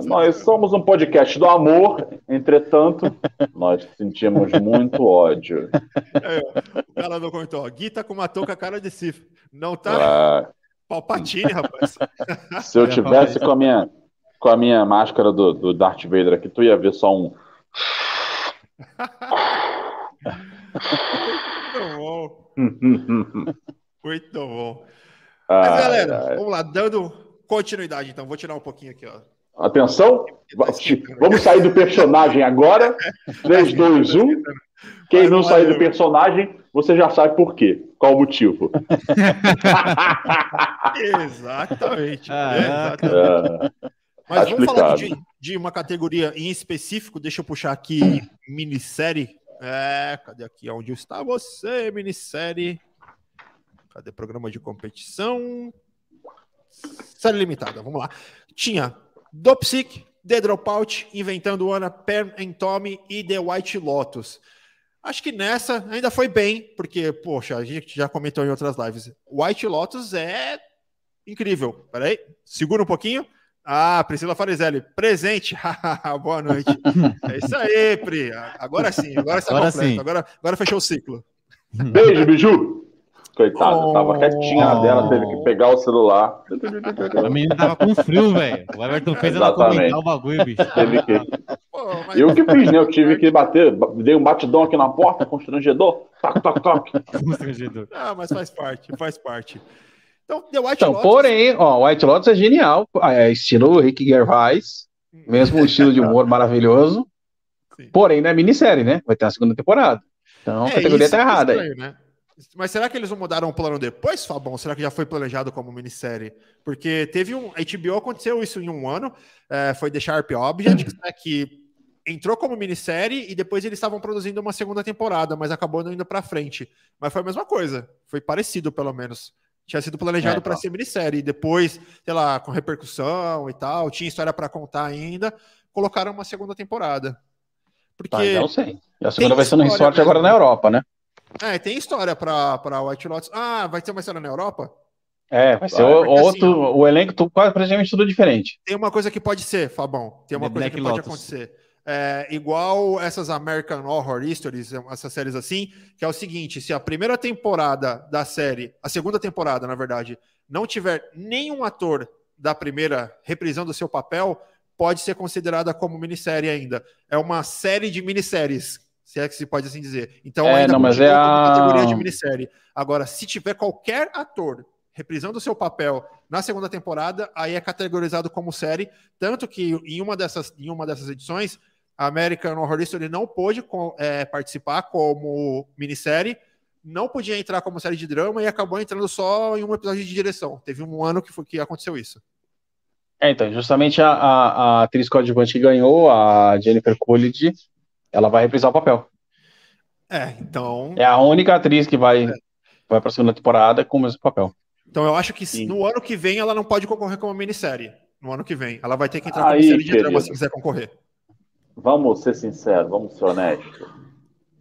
Nós somos um podcast do amor, entretanto, nós sentimos muito ódio. Ó, o cara não comentou. Gui tá com uma touca cara de Sif. Não tá Ah, palpatine, rapaz. se eu tivesse com a minha, com a minha máscara do, do Darth Vader aqui, tu ia ver só um. Muito bom. Muito bom. Mas, galera, ai. vamos lá, dando continuidade, então. Vou tirar um pouquinho aqui, ó. Atenção, va- vamos sair do personagem agora. 3, 2, 1. Quem não sair do personagem, você já sabe por quê. Qual o motivo? Exatamente. Caraca. exatamente. É, Mas Tá vamos falar de, de uma categoria em específico. Deixa eu puxar aqui minissérie. É, cadê aqui? Onde está você, minissérie? Cadê programa de competição? Série limitada, vamos lá. Tinha Dopsic, The Dropout, Inventando Anna, Pam and Tommy e The White Lotus. Acho que nessa ainda foi bem, porque, poxa, a gente já comentou em outras lives. White Lotus é incrível. Peraí, segura um pouquinho. Ah, Priscila Farizelli, presente. Boa noite. É isso aí, Pri. Agora sim, agora está Agora completo. sim. Agora, agora fechou o ciclo. Beijo, Biju! Coitada, Oh. tava quietinha na dela, teve que pegar o celular. A menina tava com frio, velho. O Everton fez ela Exatamente. comentar o bagulho, bicho. Teve que... Pô, Eu que fiz, né? Eu tive que bater, dei um batidão aqui na porta, constrangedor. Toc, toc, toc. Constrangedor. Ah, mas faz parte, faz parte. Então, The White Então, Lotus. porém, ó, White Lotus é genial. É estilo Rick Gervais, mesmo estilo de humor maravilhoso. Sim. Porém, não é minissérie, né? Vai ter a segunda temporada. Então, a É, categoria isso tá é errada aí. né? Mas será que eles não mudaram o plano depois, Fabão? Será que já foi planejado como minissérie? Porque teve um. A HBO aconteceu isso em um ano, é, foi The Sharp Objects, né, que entrou como minissérie e depois eles estavam produzindo uma segunda temporada, mas acabou não indo pra frente. Mas foi a mesma coisa, foi parecido pelo menos. Tinha sido planejado É, para tá. ser minissérie, e depois, sei lá, com repercussão e tal, tinha história para contar ainda, colocaram uma segunda temporada. Porque Tá, então sim. E a segunda vai ser no resort agora na Europa, né? É, tem história para para White Lotus. Ah, vai ter uma história na Europa? É, vai ser Vai, o, porque outro, assim, o elenco tu- quase praticamente tudo diferente. Tem uma coisa que pode ser, Fabão. Tem uma The coisa Black que pode Lotus. acontecer. É, igual essas American Horror Stories, essas séries assim, que é o seguinte: se a primeira temporada da série, a segunda temporada, na verdade, não tiver nenhum ator da primeira reprisando o seu papel, pode ser considerada como minissérie ainda. É uma série de minisséries, se é que se pode assim dizer. Então, É, ainda não, mas é a- categoria de minissérie. Agora, se tiver qualquer ator reprisando o seu papel na segunda temporada, aí é categorizado como série, tanto que em uma dessas, em uma dessas edições, a American Horror Story não pôde é, participar como minissérie, não podia entrar como série de drama e acabou entrando só em um episódio de direção. Teve um ano que, foi, que aconteceu isso. É, então, justamente a, a, a atriz coadjuvante que ganhou, a Jennifer Coolidge, ela vai reprisar o papel. É, então. É a única atriz que vai, é. vai para a segunda temporada com o mesmo papel. Então eu acho que Sim. no ano que vem ela não pode concorrer com uma minissérie. No ano que vem. Ela vai ter que entrar com série de drama se quiser concorrer. Vamos ser sinceros, vamos ser honestos.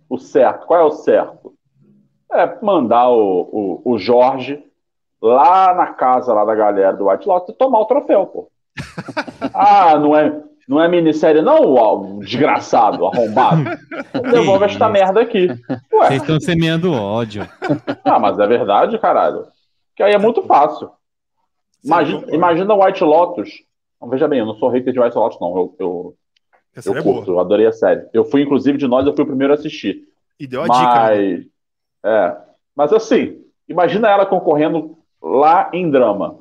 O certo, qual é o certo? É mandar o, o, o Jorge lá na casa lá da galera do White Lotus tomar o troféu, pô. ah, não é, não é minissérie, não, desgraçado, arrombado. Devolve esta merda aqui. Ué. Vocês estão semeando ódio. Ah, mas é verdade, caralho. Que aí é muito fácil. Imagina, imagina White Lotus. Não, veja bem, eu não sou hater de White Lotus, não. Eu, eu, eu é curto, eu adorei a série. Eu fui, inclusive, de nós, eu fui o primeiro a assistir. E deu a mas, dica. Né? É. Mas assim, imagina ela concorrendo lá em drama.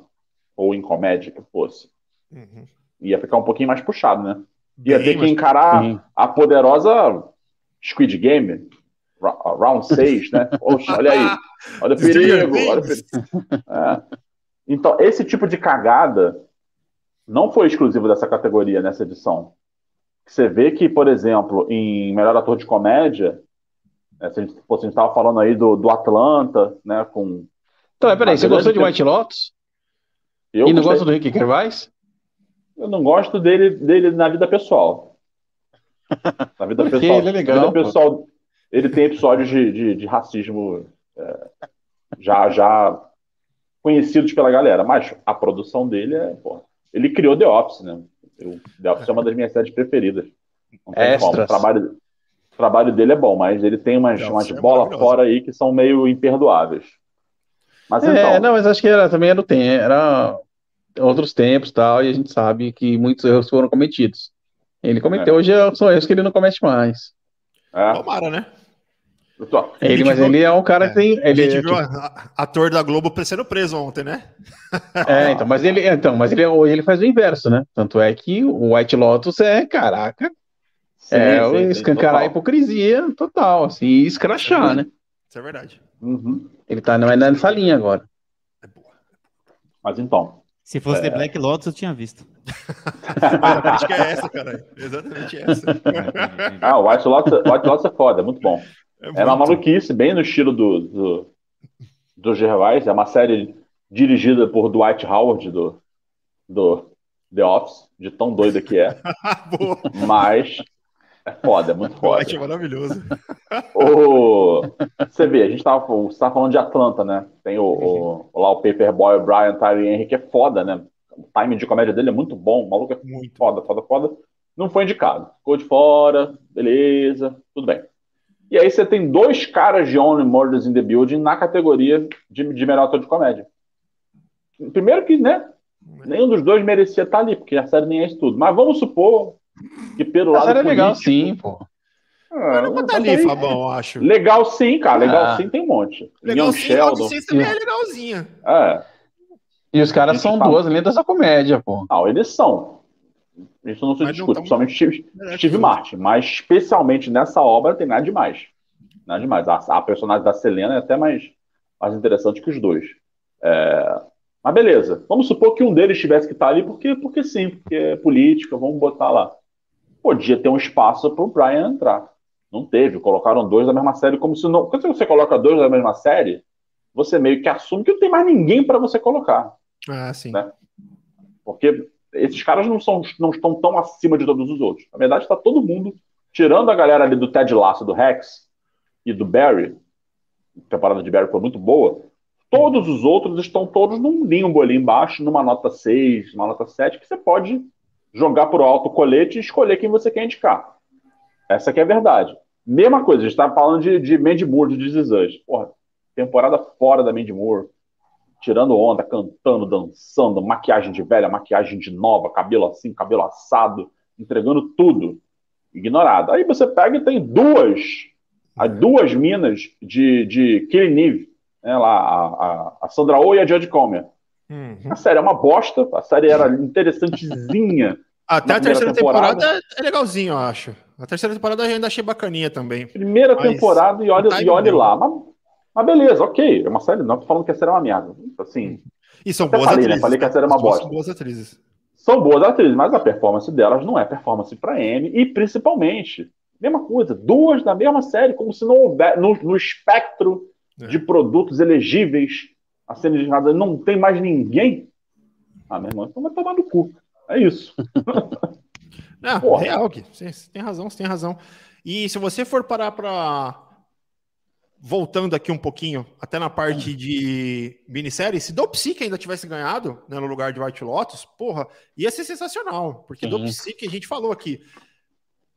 Ou em comédia, que fosse. Uhum. Ia ficar um pouquinho mais puxado, né? Ia Bem, ter que encarar a poderosa Squid Game, round 6, né? Olha aí. Olha o perigo. Olha o perigo. É. Então, esse tipo de cagada não foi exclusivo dessa categoria nessa edição. Você vê que, por exemplo, em Melhor Ator de Comédia, né, se a gente estava falando aí do, do Atlanta, né, com... Então, peraí, você gostou de White Lotus? Eu e não gosta do Rick Gervais? Eu não gosto dele, dele na vida pessoal. Na vida pessoal. Ele é legal. Na vida pessoal, ele tem episódios de, de, de racismo é, já, já conhecidos pela galera, mas a produção dele é. Pô, ele criou The Office, né? Eu, The Office é uma das minhas séries preferidas. É O trabalho, o trabalho dele é bom, mas ele tem umas, umas é bolas fora aí que são meio imperdoáveis. Mas é, então... não, mas acho que era, também era, tempo, era outros tempos tal, e a gente sabe que muitos erros foram cometidos. Ele cometeu, é. hoje são erros que ele não comete mais. É. Tomara, né? Ele, mas ele é um cara é. que tem. Ele, a viu tipo... ator da Globo sendo preso ontem, né? É, então, mas ele, então, mas ele, ele faz o inverso, né? Tanto é que o White Lotus é, caraca, sim, é sim, sim, escancarar a hipocrisia total, assim, e escrachar, é né? Isso é verdade. Uhum. Ele tá não é nessa linha agora. É boa. Mas então. Se fosse é... The Black Lotus, eu tinha visto. a crítica é essa, cara. Exatamente essa. ah, o White Lotus, White Lotus é foda, é muito bom. É, é uma maluquice, bem no estilo do, do, do Gervais. É uma série dirigida por Dwight Howard do, do The Office, de tão doida que é. Mas é foda, é muito foda. Dwight é maravilhoso. O, você vê, a gente tava, você tava falando de Atlanta, né? Tem o, o, lá o Paperboy, o Brian Tyree Henry, que é foda, né? O timing de comédia dele é muito bom, o maluco é muito foda, foda, foda. Não foi indicado. Ficou de fora, beleza, tudo bem. E aí você tem dois caras de Only Murders in the Building na categoria de, de melhor ator de comédia. Primeiro que, né? Nenhum dos dois merecia estar ali, porque a série nem é isso tudo. Mas vamos supor que pelo lado. É legal, sim, pô. Ah, não tá ali, Fabão, acho. Legal sim, cara. Legal ah. sim tem um monte. Legal sim, Sheldon. Sim, também é legalzinha. É. E os caras são fala. duas lendas da comédia, pô. Não, eles são. Isso não se mas discute, não principalmente Steve, Steve Martin, mas especialmente nessa obra tem nada demais. Nada demais. A, a personagem da Selena é até mais, mais interessante que os dois. É, mas beleza, vamos supor que um deles tivesse que estar ali porque, porque sim, porque é política, vamos botar lá. Podia ter um espaço para o Brian entrar. Não teve, colocaram dois da mesma série, como se não. Quando você coloca dois da mesma série, você meio que assume que não tem mais ninguém para você colocar. Ah, sim. Né? Porque esses caras não, são, não estão tão acima de todos os outros. Na verdade, está todo mundo, tirando a galera ali do Ted Lasso, do Rex e do Barry, a temporada de Barry foi muito boa, todos os outros estão todos num limbo ali embaixo, numa nota 6, uma nota 7, que você pode jogar por alto o colete e escolher quem você quer indicar. Essa que é a verdade. Mesma coisa, a gente está falando de, de Mandy Moore, de This Is Porra, temporada fora da Mandy Moore tirando onda, cantando, dançando, maquiagem de velha, maquiagem de nova, cabelo assim, cabelo assado, entregando tudo. Ignorado. Aí você pega e tem duas, duas minas de, de Killing Eve, né, lá, a, a, a Sandra Oh e a Jodie Comer. Uhum. A série é uma bosta, a série era interessantezinha. Até a terceira temporada. temporada. é legalzinho, eu acho. A terceira temporada eu ainda achei bacaninha também. Primeira Mas temporada e olha, e olha lá. Mas mas beleza, ok. É uma série, não tô falando que a série é uma merda. Assim. E são boas falei, né? atrizes. Né? Falei que a série é uma bosta. São boas atrizes. são boas atrizes, mas a performance delas não é performance para M, e principalmente, mesma coisa, duas da mesma série, como se não houver, no, no espectro é. de produtos elegíveis a serem indicados, não tem mais ninguém. Ah, meu irmão, então vai tomar no cu. É isso. Não, Porra. real, que você tem razão, você tem razão. E se você for parar para voltando aqui um pouquinho, até na parte de minissérie, se Dopsic ainda tivesse ganhado né, no lugar de White Lotus, porra, ia ser sensacional. Porque Dopsic, a gente falou aqui,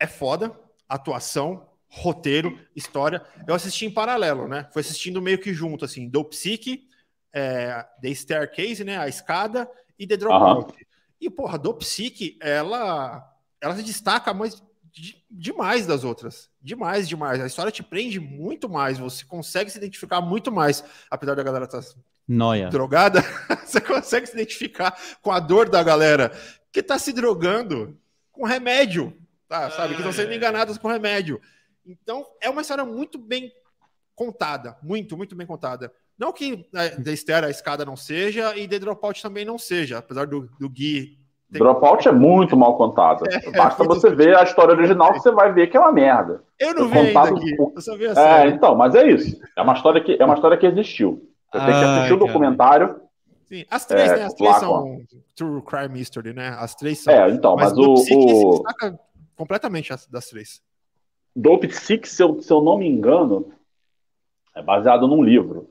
é foda, atuação, roteiro, história. Eu assisti em paralelo, né? Foi assistindo meio que junto, assim, Dopsic, é, The Staircase, né? A escada, e The Dropout. Uhum. E, porra, Dopsic, ela, ela se destaca mais demais das outras. Demais, demais. A história te prende muito mais. Você consegue se identificar muito mais. Apesar da galera estar tá Noia. drogada, você consegue se identificar com a dor da galera que está se drogando com remédio. Tá, sabe? Que estão sendo enganadas com remédio. Então, é uma história muito bem contada. Muito, muito bem contada. Não que né, The Stair, a escada não seja, e The Dropout também não seja, apesar do, do Gui tem... Dropout é muito mal contada. É, Basta é você ver a história original que você vai ver que é uma merda. Eu não vi contado... ainda aqui. Eu só vi a É, então, mas é isso. É uma história que, é uma história que existiu. Você tem que assistir o documentário. Sim, as três, é, né? As três são True Crime History, né? As três são. É, então, mas, mas o. o... completamente das três. Dope Six, se eu, se eu não me engano, é baseado num livro.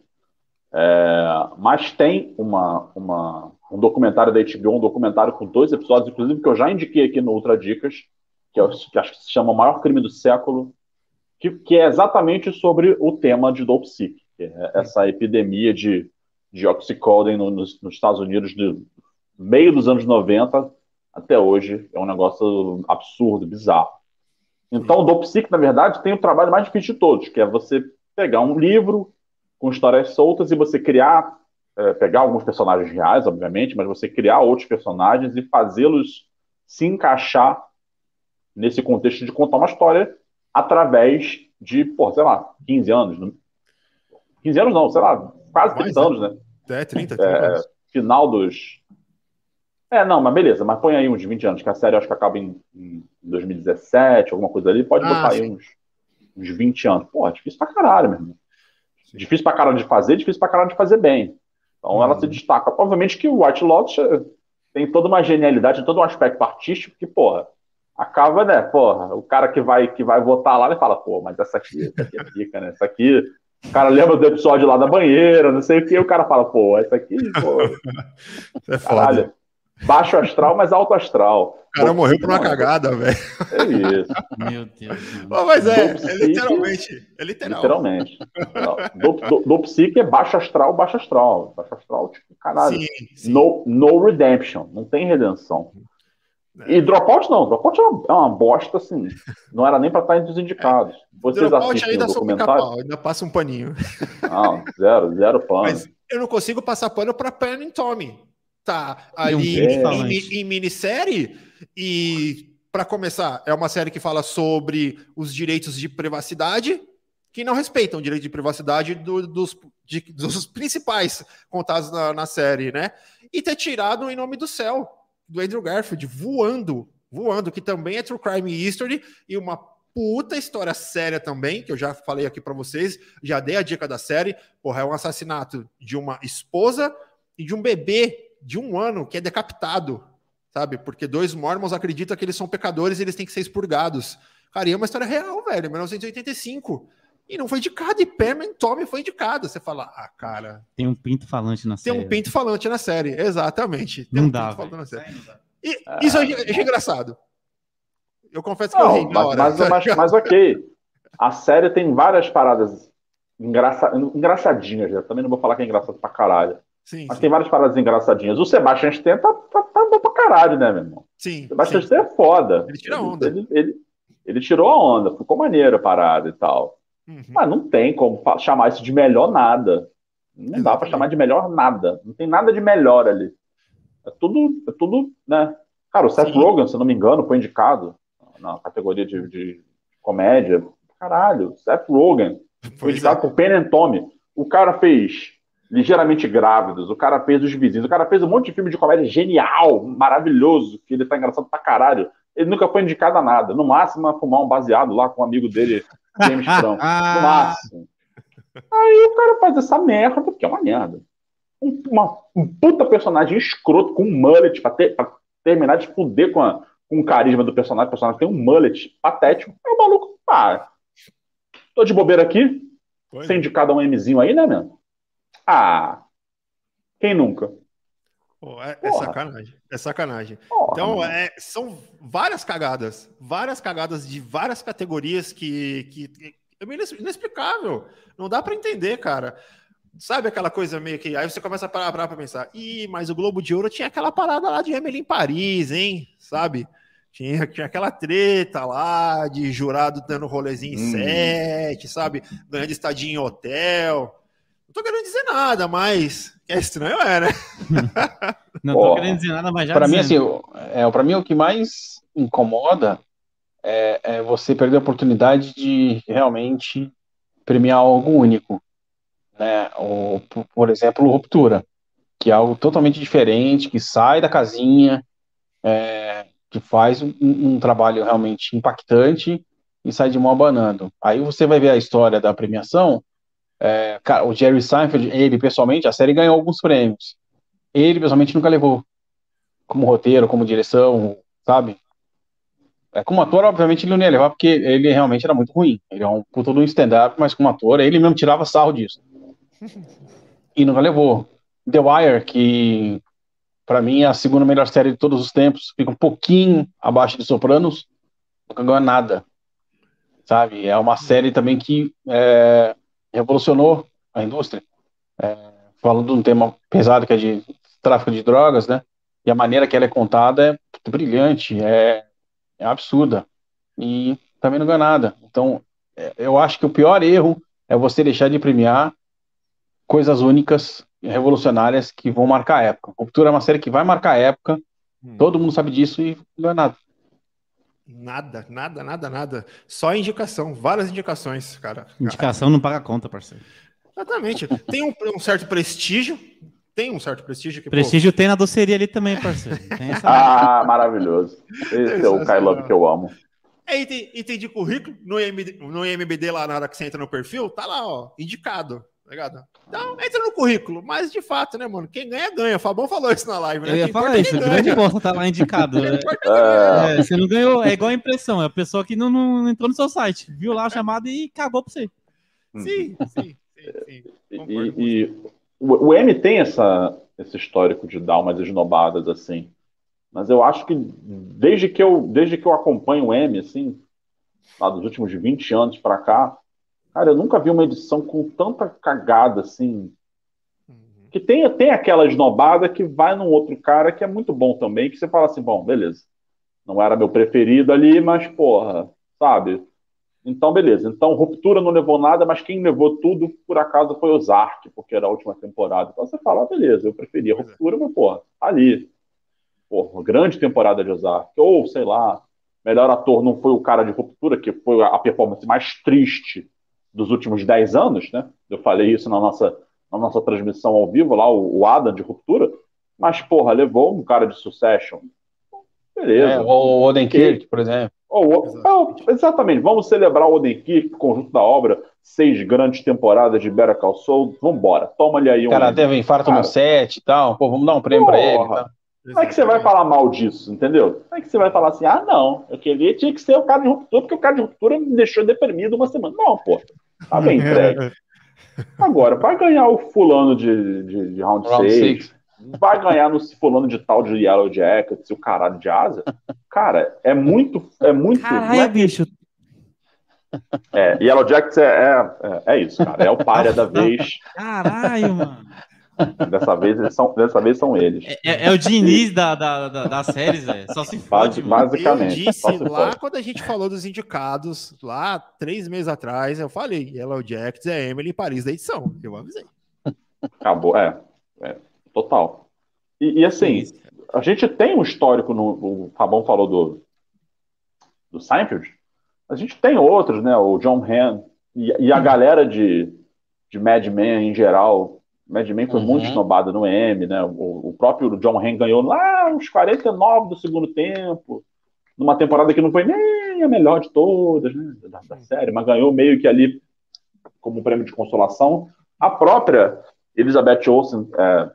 É, mas tem uma, uma, um documentário da HBO, um documentário com dois episódios, inclusive, que eu já indiquei aqui no Ultra Dicas, que, é, que acho que se chama O Maior Crime do Século, que, que é exatamente sobre o tema de que é essa epidemia de, de oxycodone no, nos, nos, Estados Unidos do meio dos anos 90 até hoje. É um negócio absurdo, bizarro. Então, o Sick, na verdade, tem o trabalho mais difícil de todos, que é você pegar um livro com histórias soltas e você criar é, pegar alguns personagens reais, obviamente, mas você criar outros personagens e fazê-los se encaixar nesse contexto de contar uma história através de, pô, sei lá, 15 anos. 15 anos não, sei lá, quase 30 Mais, anos, né? É, 30, 30 é, anos. Final dos. É, não, mas beleza, mas põe aí uns 20 anos, que a série acho que acaba em, em 2017, alguma coisa ali, pode ah, botar sim. aí uns, uns 20 anos. Pô, é difícil pra caralho, meu irmão. Difícil pra caralho de fazer, difícil pra caralho de fazer bem. Então uhum. ela se destaca. Obviamente que o White Lotus eh, tem toda uma genialidade, todo um aspecto artístico que, porra, acaba, né, porra, o cara que vai, que vai votar lá, ele fala, pô, mas essa aqui, essa aqui é pica, né? Essa aqui, o cara lembra do episódio lá da banheira, não sei o que, o cara fala, pô, essa aqui, pô. É foda. Baixo astral, mas alto astral. O cara morreu por uma cagada, velho. É isso. Meu Deus. mas é, é literalmente. É literal. Literalmente. Do, do, do psique é baixo astral, baixo astral. Baixo astral, tipo, caralho. Sim, sim. No, no redemption. Não tem redenção. É. E Dropout não. Dropout é uma, é uma bosta, assim. Não era nem pra estar entre os indicados. Vocês Dropout ainda o documentário? ainda passa um paninho. Não, zero, zero pano. Mas eu não consigo passar pano pra Pen and Tommy tá ali em, em, minissérie? E para começar é uma série que fala sobre os direitos de privacidade que não respeitam o direito de privacidade do, dos, de, dos principais contados na, na, série, né? E ter tirado em nome do céu do Andrew Garfield voando, voando, que também é True Crime History e uma puta história séria também, que eu já falei aqui para vocês, já dei a dica da série, porra, é um assassinato de uma esposa e de um bebê de um ano que é decapitado, sabe? Porque dois mormons acreditam que eles são pecadores e eles têm que ser expurgados. Cara, e é uma história real, velho, 1985. E não foi indicado, e Perman Tommy foi indicado. Você fala, ah, cara. Tem um pinto falante na série. Tem um pinto falante na série, exatamente. Tem não um dá. E ah. isso é, é engraçado. Eu confesso que não, eu ri na hora. Mas, mas, mas, ok. A série tem várias paradas engraça... engraçadinhas. Eu também não vou falar que é engraçado pra caralho. Sim, Mas sim. tem várias paradas engraçadinhas. O Sebastian Stan tá, tá, tá bom pra caralho, né, meu irmão? Sim. O Sebastian Stan é foda. Ele tira onda. Ele, ele, ele, tirou a onda, ficou maneiro a parada e tal. Uhum. Mas não tem como chamar isso de melhor nada. Não Exatamente. dá pra chamar de melhor nada. Não tem nada de melhor ali. É tudo, é tudo, né? Cara, o Seth sim. Rogen, se não me engano, foi indicado na categoria de, de comédia. Caralho, Seth Rogen. Foi indicado é. por Penn Tommy. O cara fez ligeiramente grávidos, o cara fez os vizinhos, o cara fez um monte de filme de comédia genial, maravilhoso, que ele tá engraçado pra caralho. Ele nunca foi indicado a nada. No máximo, a fumar um baseado lá com um amigo dele, James Franco. No máximo. Aí o cara faz essa merda, que é uma merda. Um, uma, um puta personagem escroto com um mullet pra, ter, pra terminar de fuder com, a, com o carisma do personagem. O personagem tem um mullet patético. Aí o maluco, ah, tô de bobeira aqui, pois sem é. indicado a um Mzinho aí, né, meu? Ah, quem nunca? Pô, é, é, sacanagem. É sacanagem. Porra, então, é, são várias cagadas. Várias cagadas de várias categorias que, que é meio inexplicável. Não dá para entender, cara. Sabe aquela coisa meio que. Aí você começa a parar, parar pra pensar. Ih, mas o Globo de Ouro tinha aquela parada lá de Emily em Paris, hein? Sabe? Tinha, tinha aquela treta lá de jurado dando rolezinho em hum. sete, sabe? Ganhando estadinho em hotel. Não tô querendo dizer nada, mas é estranho, é, né? Não tô querendo dizer nada, mas já. Pra mim, assim, é, pra mim o que mais incomoda é, é você perder a oportunidade de realmente premiar algo único. Né? O, por exemplo, Ruptura, que é algo totalmente diferente, que sai da casinha, é, que faz um, um, trabalho realmente impactante e sai de mão abanando. Aí você vai ver a história da premiação, é, cara, o Jerry Seinfeld, ele pessoalmente, a série ganhou alguns prêmios. Ele pessoalmente nunca levou como roteiro, como direção, sabe? É, como ator, obviamente, ele não ia levar, porque ele realmente era muito ruim. Ele é um puto de um stand-up, mas como ator, ele mesmo tirava sarro disso. E nunca levou. The Wire, que para mim é a segunda melhor série de todos os tempos, fica um pouquinho abaixo de Sopranos, nunca ganhou nada. Sabe? É uma série também que é, revolucionou a indústria. É, falando de um tema pesado que é de tráfico de drogas, né? E a maneira que ela é contada é brilhante, é, é absurda. E também não ganha nada. Então, é, eu acho que o pior erro é você deixar de premiar coisas únicas e revolucionárias que vão marcar a época. Ruptura é uma série que vai marcar a época, hum. todo mundo sabe disso e não ganha nada. Nada, nada, nada, nada. Só indicação, várias indicações, cara. Indicação não paga conta, parceiro. Exatamente. Tem um, um certo prestígio, tem um certo prestígio. Que, prestígio pô... tem na doceria ali também, parceiro. ah, maravilhoso. Esse é o Kylove que eu amo. É, item, item de currículo, no, IMD, no IMBD lá na hora que você entra no perfil, tá lá, ó, indicado, ligado? Então, entra no currículo, mas de fato, né, mano, quem ganha, ganha. O Fabão falou isso na live, né? Eu ia quem falar isso, o grande bosta tá lá indicado. Né? É. É, você não ganhou, é igual a impressão, é a pessoa que não, não entrou no seu site, viu lá a chamada e cagou pra você. Sim, sim, sim, sim. E, e, o, o M tem essa, esse histórico de dar umas esnobadas assim. Mas eu acho que desde que eu, desde que eu acompanho o M, assim, lá dos últimos 20 anos para cá, Cara, eu nunca vi uma edição com tanta cagada assim. Uhum. Que tem, tem aquela esnobada que vai num outro cara que é muito bom também, que você fala assim, bom, beleza. Não era meu preferido ali, mas porra, sabe? Então, beleza. Então, Ruptura não levou nada, mas quem levou tudo, por acaso, foi o Zark, porque era a última temporada. Então você fala, ah, beleza, eu preferia é. Ruptura, mas, porra, tá ali. Porra, grande temporada de Ozark. Ou, sei lá, melhor ator não foi o cara de Ruptura, que foi a performance mais triste dos últimos 10 anos, né? Eu falei isso na nossa, na nossa transmissão ao vivo, lá, o, o Adam de Ruptura. Mas, porra, levou um cara de Succession. Beleza. É, o Odenkirk, por exemplo. é, exatamente. Vamos celebrar o Odenkirk, conjunto da obra, seis grandes temporadas de Better Call Saul. Vambora, toma-lhe aí um... O cara teve um infarto cara. no set e tal. Pô, vamos dar um prêmio porra. pra ele. Tá? Como é que você vai falar mal disso, entendeu? Como é que você vai falar assim, ah, não, eu queria, tinha que ser o cara de ruptura, porque o cara de ruptura me deixou deprimido uma semana. Não, pô. Tá bem entregue. Agora, vai ganhar o fulano de, de, de round 6, vai ganhar no fulano de tal de Yellow Jackets, o caralho de asa. Cara, é muito. É muito Caralho, é, bicho. É, Yellow Jackets é, é, é, isso, cara. É o palha da vez. Caralho, mano. Dessa vez, são, dessa vez são eles. É, é, é o Diniz da, da, da, da série, Zé. Só se fode. Basicamente. Eu disse lá quando a gente falou dos indicados, lá três meses atrás, eu falei: Yellow Jackets é Emily Paris da edição. Eu avisei. Acabou, é. é total. E, e, assim, a gente tem um histórico, no, o Fabão falou do, do Seinfeld, a gente tem outros, né? O John Hamm e, e a galera de, de Mad Men em geral Mad Men foi uhum. muito esnobado no M, né? O, o próprio John Hamm ganhou lá uns 49 do segundo tempo, numa temporada que não foi nem a melhor de todas, né? Da, da série, mas ganhou meio que ali como prêmio de consolação. A própria Elizabeth Olsen é,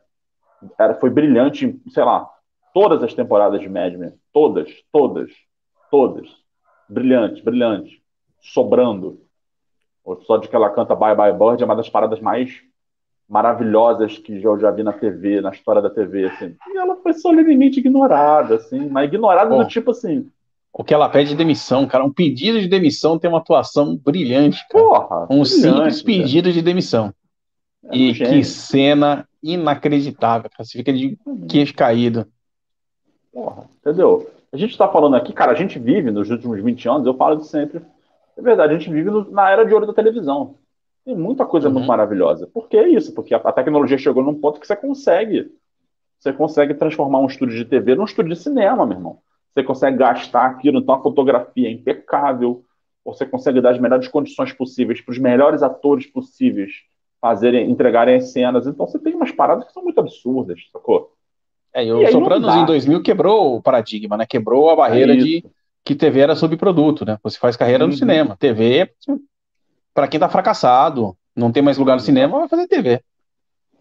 era, foi brilhante em, sei lá, todas as temporadas de Mad Men. Todas, todas, todas. Brilhante, brilhante. Sobrando. Só de que ela canta Bye Bye Bird é uma das paradas mais maravilhosas que eu já vi na TV, na história da TV, assim. E ela foi solenemente ignorada, assim, mas ignorada do tipo assim. O que ela pede de demissão, cara, um pedido de demissão tem uma atuação brilhante, cara. Porra, um simples pedido cara. de demissão. É e que cena inacreditável, cara. Você fica de queixo caído. Porra, entendeu? A gente tá falando aqui, cara, a gente vive nos últimos 20 anos, eu falo de sempre. É verdade, a gente vive no, na era de ouro da televisão. Tem muita coisa uhum. muito maravilhosa. Por que isso? Porque a, a, tecnologia chegou num ponto que você consegue. Você consegue transformar um estúdio de TV num estúdio de cinema, meu irmão. Você consegue gastar aquilo, então a fotografia é impecável. Você consegue dar as melhores condições possíveis para os melhores atores possíveis fazerem, entregarem as cenas. Então você tem umas paradas que são muito absurdas, sacou? É, e o e Sopranos em 2000 quebrou o paradigma, né? Quebrou a barreira é de que TV era subproduto, né? Você faz carreira uhum. no cinema. TV para quem tá fracassado, não tem mais lugar no cinema, vai fazer TV.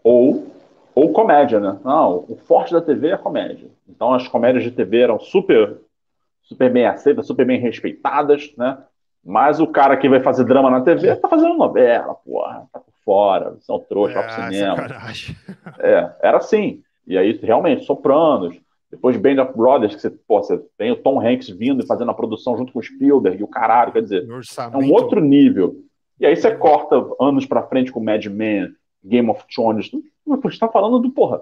Ou, ou comédia, né? Não, o forte da TV é a comédia. Então as comédias de TV eram super, super bem aceitas, super bem respeitadas, né? Mas o cara que vai fazer drama na TV tá fazendo novela, porra, tá por fora, são trouxa, é, vai pro cinema. É, era assim. E aí, realmente, Sopranos, depois Band of Brothers, que você, pô, você tem o Tom Hanks vindo e fazendo a produção junto com o Spielberg e o caralho, quer dizer, é um outro nível. E aí você corta anos para frente com Mad Men, Game of Thrones. A gente está falando do porra.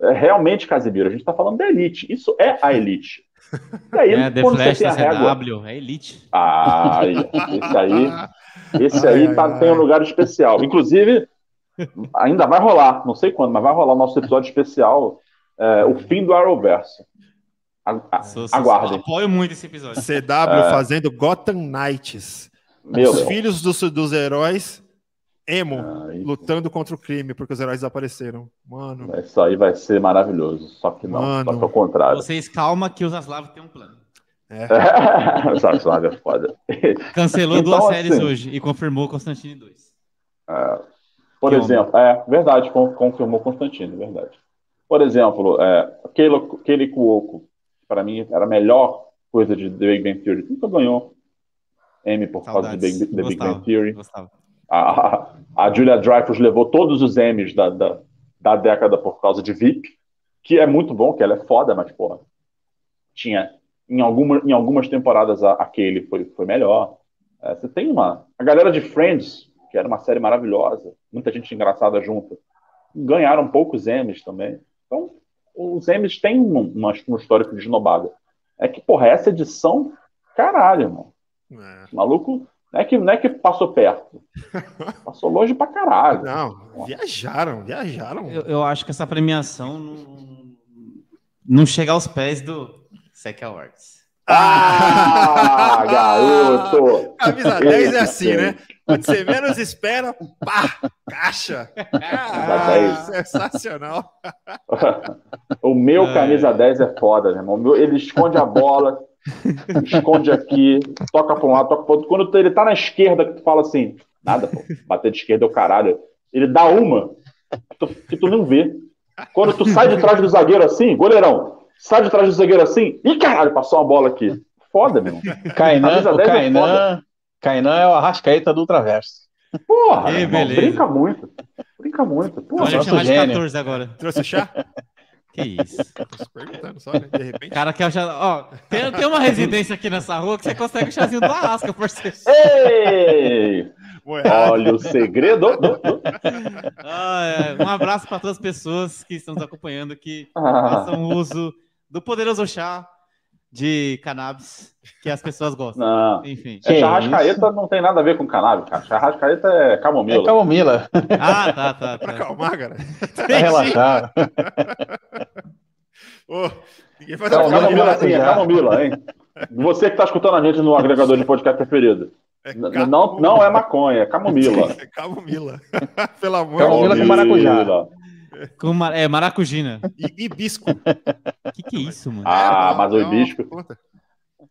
É realmente, Casimiro, a gente está falando da elite. Isso é a elite. E aí, é, quando Flash você tem a régua... CW, é elite. Ah, esse aí, esse aí tá, tem um lugar especial. Inclusive, ainda vai rolar, não sei quando, mas vai rolar o nosso episódio especial, é, o fim do Arrowverso. Aguardem. Apoio muito esse episódio. CW é... fazendo Gotham Knights. Meu os Deus. filhos dos, dos heróis emo ah, lutando contra o crime porque os heróis desapareceram. Mano. Isso aí vai ser maravilhoso. Só que não, Mano. só que ao contrário. Vocês calma que o Zaslav tem um plano. É. o Zaslav é foda. Cancelou então, duas assim, séries hoje e confirmou Constantine 2. É, por que exemplo, homem. é verdade, confirmou Constantine, verdade. Por exemplo, é, aquele Cuoco, para mim, era a melhor coisa de The Big Bang Theory. Nunca ganhou. M por Saudades. causa de Big, The Big Bang Theory. A, a Julia Dreyfus levou todos os M's da, da, da, década por causa de VIP, que é muito bom, que ela é foda, mas, porra, tinha. Em, alguma, em algumas temporadas a, aquele foi, foi melhor. É, você tem uma. A galera de Friends, que era uma série maravilhosa, muita gente engraçada junto, ganharam poucos M's também. Então, os M's têm um, um histórico de esnobada. É que, porra, essa edição, caralho, irmão. É. Maluco, não é, que, não é que passou perto. Passou longe pra caralho. Não, viajaram, viajaram. Eu, eu acho que essa premiação não, não chega aos pés do Sec Awards. Ah, garoto! Camisa 10 é assim, né? Quando você menos espera, pá, caixa. Ah, sensacional. o meu camisa 10 é foda, meu irmão. Ele esconde a bola, esconde aqui, toca para um lado, toca para outro. Quando ele tá na esquerda, que tu fala assim, nada, pô, bater de esquerda é o caralho. Ele dá uma que tu, que tu não vê. Quando tu sai de trás do zagueiro assim, goleirão, sai de trás do zagueiro assim, ih, caralho, passou uma bola aqui. Foda, meu. Kainan, o Kainan, é Kainan é o Arrascaeta do Ultraverso. Porra, Ei, irmão, brinca muito. Brinca muito. Porra, Olha, chamar de 14 agora. Trouxe chá? Que isso? Tô perguntando só, né? De repente. Cara, quer o chá. Ó, tem, tem uma residência aqui nessa rua que você consegue o chazinho do Arrasca, por ser. Ei! Olha o segredo. ah, é. Um abraço para todas as pessoas que estão nos acompanhando, que ah. façam uso do poderoso chá de cannabis que as pessoas gostam. Não. Enfim. É, charrascaeta não tem nada a ver com cannabis, cara. Charrascaeta é camomila. É camomila. Ah, tá, tá. tá. pra acalmar, cara. pra relaxar. oh, ninguém faz camomila, camomila sim, é camomila, hein? Você que tá escutando a gente no agregador de podcast preferido. É não, não é maconha, é camomila. É camomila. Pelo amor de Deus. Camomila com maracujá. Com mar... É, maracujina. E hibisco. que que é isso, mano? Ah, é, mas o hibisco...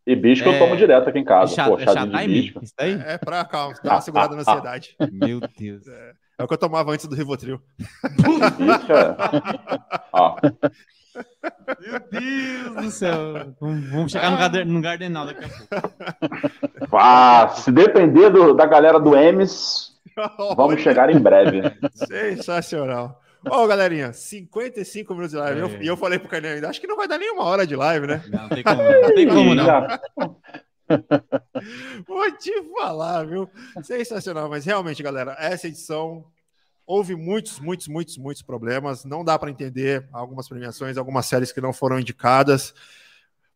Hibisco é... eu tomo direto aqui em casa. É chá, Pô, chá é de hibisco. Isso daí? É pra calma, dar uma segurada na ansiedade. Meu Deus. É, é, o que eu tomava antes do Rivotril. É... Ó. Meu Deus do céu. Vamos chegar no, garden, no Gardenal daqui a pouco. Ah, se depender do, da galera do Emes, vamos chegar em breve. Sensacional. Ó, galerinha, 55 minutos de live. É. E eu falei pro Carlinhos ainda, acho que não vai dar nem uma hora de live, né? Não, não tem como, não tem como não. Vou te falar, viu? Sensacional, mas realmente, galera, essa edição houve muitos, muitos, muitos, muitos problemas. Não dá para entender algumas premiações, algumas séries que não foram indicadas.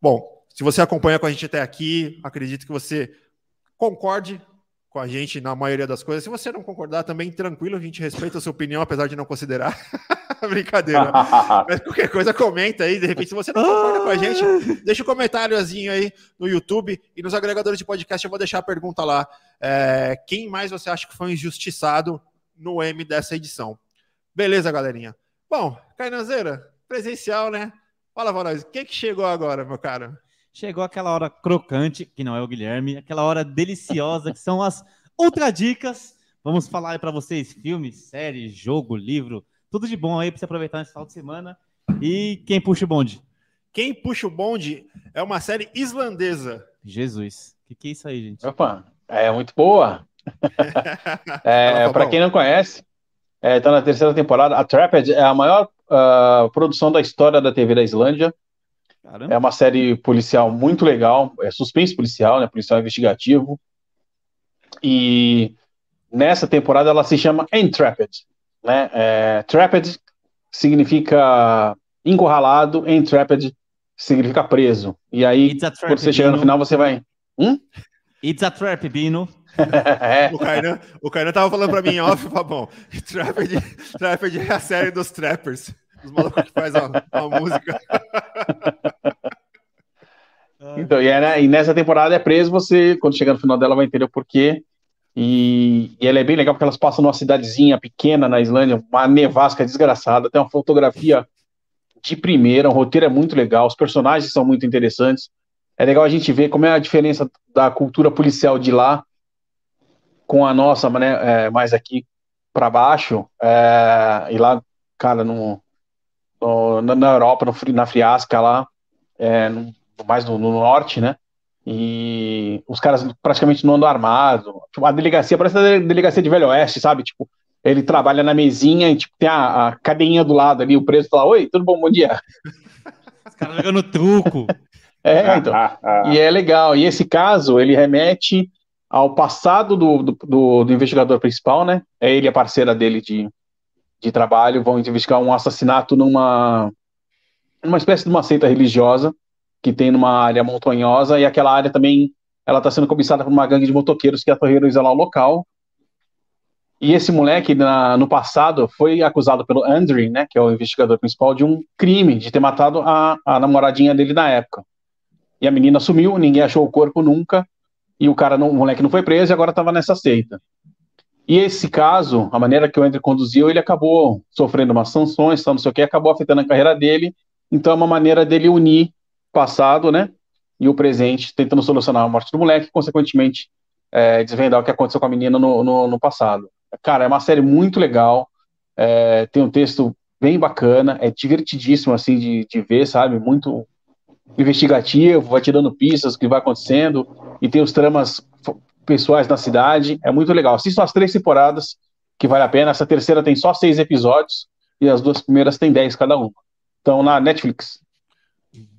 Bom, se você acompanha com a gente até aqui, acredito que você concorde com a gente na maioria das coisas. Se você não concordar, também tranquilo, a gente respeita a sua opinião, apesar de não considerar. Brincadeira. Mas qualquer coisa, comenta aí. De repente, se você não concorda com a gente, deixa um comentáriozinho aí no YouTube e nos agregadores de podcast. Eu vou deixar a pergunta lá. É, quem mais você acha que foi injustiçado no M dessa edição? Beleza, galerinha? Bom, Cainanzeira, presencial, né? Fala pra nós, o que, que chegou agora, meu cara? Chegou aquela hora crocante, que não é o Guilherme, aquela hora deliciosa, que são as ultra dicas. Vamos falar aí para vocês filmes, séries, jogo, livro, tudo de bom aí para você aproveitar nesse final de semana. E quem puxa o bonde? Quem puxa o bonde é uma série islandesa. Jesus, o que, que é isso aí, gente? Opa, é muito boa. é, para quem não conhece, está é, tá na terceira temporada. A Trapped é a maior uh, produção da história da TV da Islândia. Caramba. É uma série policial muito legal, é suspense policial, né? Policial investigativo. E nessa temporada ela se chama Entrapped, né? É, trapped significa encurralado, entrapped significa preso. E aí, quando você chegar no final, você vai. Hum? It's a trap, Bino. é. O Kainan, o Kainan tava falando pra mim off, Fabão. Trapped, Trapped é a série dos trappers. Os malucos que faz a, a música. Então, e, é, né, e, nessa temporada é preso, você, quando chegar no final dela, vai entender o porquê. E, e ela é bem legal porque elas passam numa cidadezinha pequena na Islândia, uma nevasca desgraçada, tem uma fotografia de primeira, o roteiro é muito legal, os personagens são muito interessantes. É legal a gente ver como é a diferença da cultura policial de lá com a nossa, né, é, mais aqui para baixo, é, e lá, cara, no, no, na Europa, no, na Friasca lá, é, no, mais no, no, norte, né? E os caras praticamente não andam armado. Tipo, a delegacia parece a delegacia de Velho Oeste, sabe? Tipo, ele trabalha na mesinha e tipo, tem a, a cadeinha do lado ali, o preso tá lá, oi, tudo bom, bom dia. Os caras jogando truco. é, então. e é legal. E esse caso, ele remete ao passado do, do, do, do investigador principal, né? É ele a parceira dele de, de trabalho vão investigar um assassinato numa, numa espécie de uma seita religiosa que tem numa área montanhosa e aquela área também ela está sendo cobiçada por uma gangue de motoqueiros que aterrorizam lá o local. E esse moleque, na, no passado, foi acusado pelo Andrew, né, que é o investigador principal, de um crime, de ter matado a, a namoradinha dele na época. E a menina sumiu, ninguém achou o corpo nunca, e o cara, não, o moleque não foi preso e agora estava nessa seita. E esse caso, a maneira que o Andrew conduziu, ele acabou sofrendo umas sanções, não sei o que, acabou afetando a carreira dele. Então é uma maneira dele unir o passado, né, e o presente, tentando solucionar a morte do moleque, consequentemente é, desvendar o que aconteceu com a menina no, no, no passado. Cara, é uma série muito legal, é, tem um texto bem bacana, é divertidíssimo assim de, de ver, sabe? Muito investigativo, vai te dando pistas do que vai acontecendo, e tem os tramas pessoais na cidade. É muito legal. Assistam as três temporadas, que vale a pena. Essa terceira tem só seis episódios e as duas primeiras tem dez cada uma. Então, na Netflix.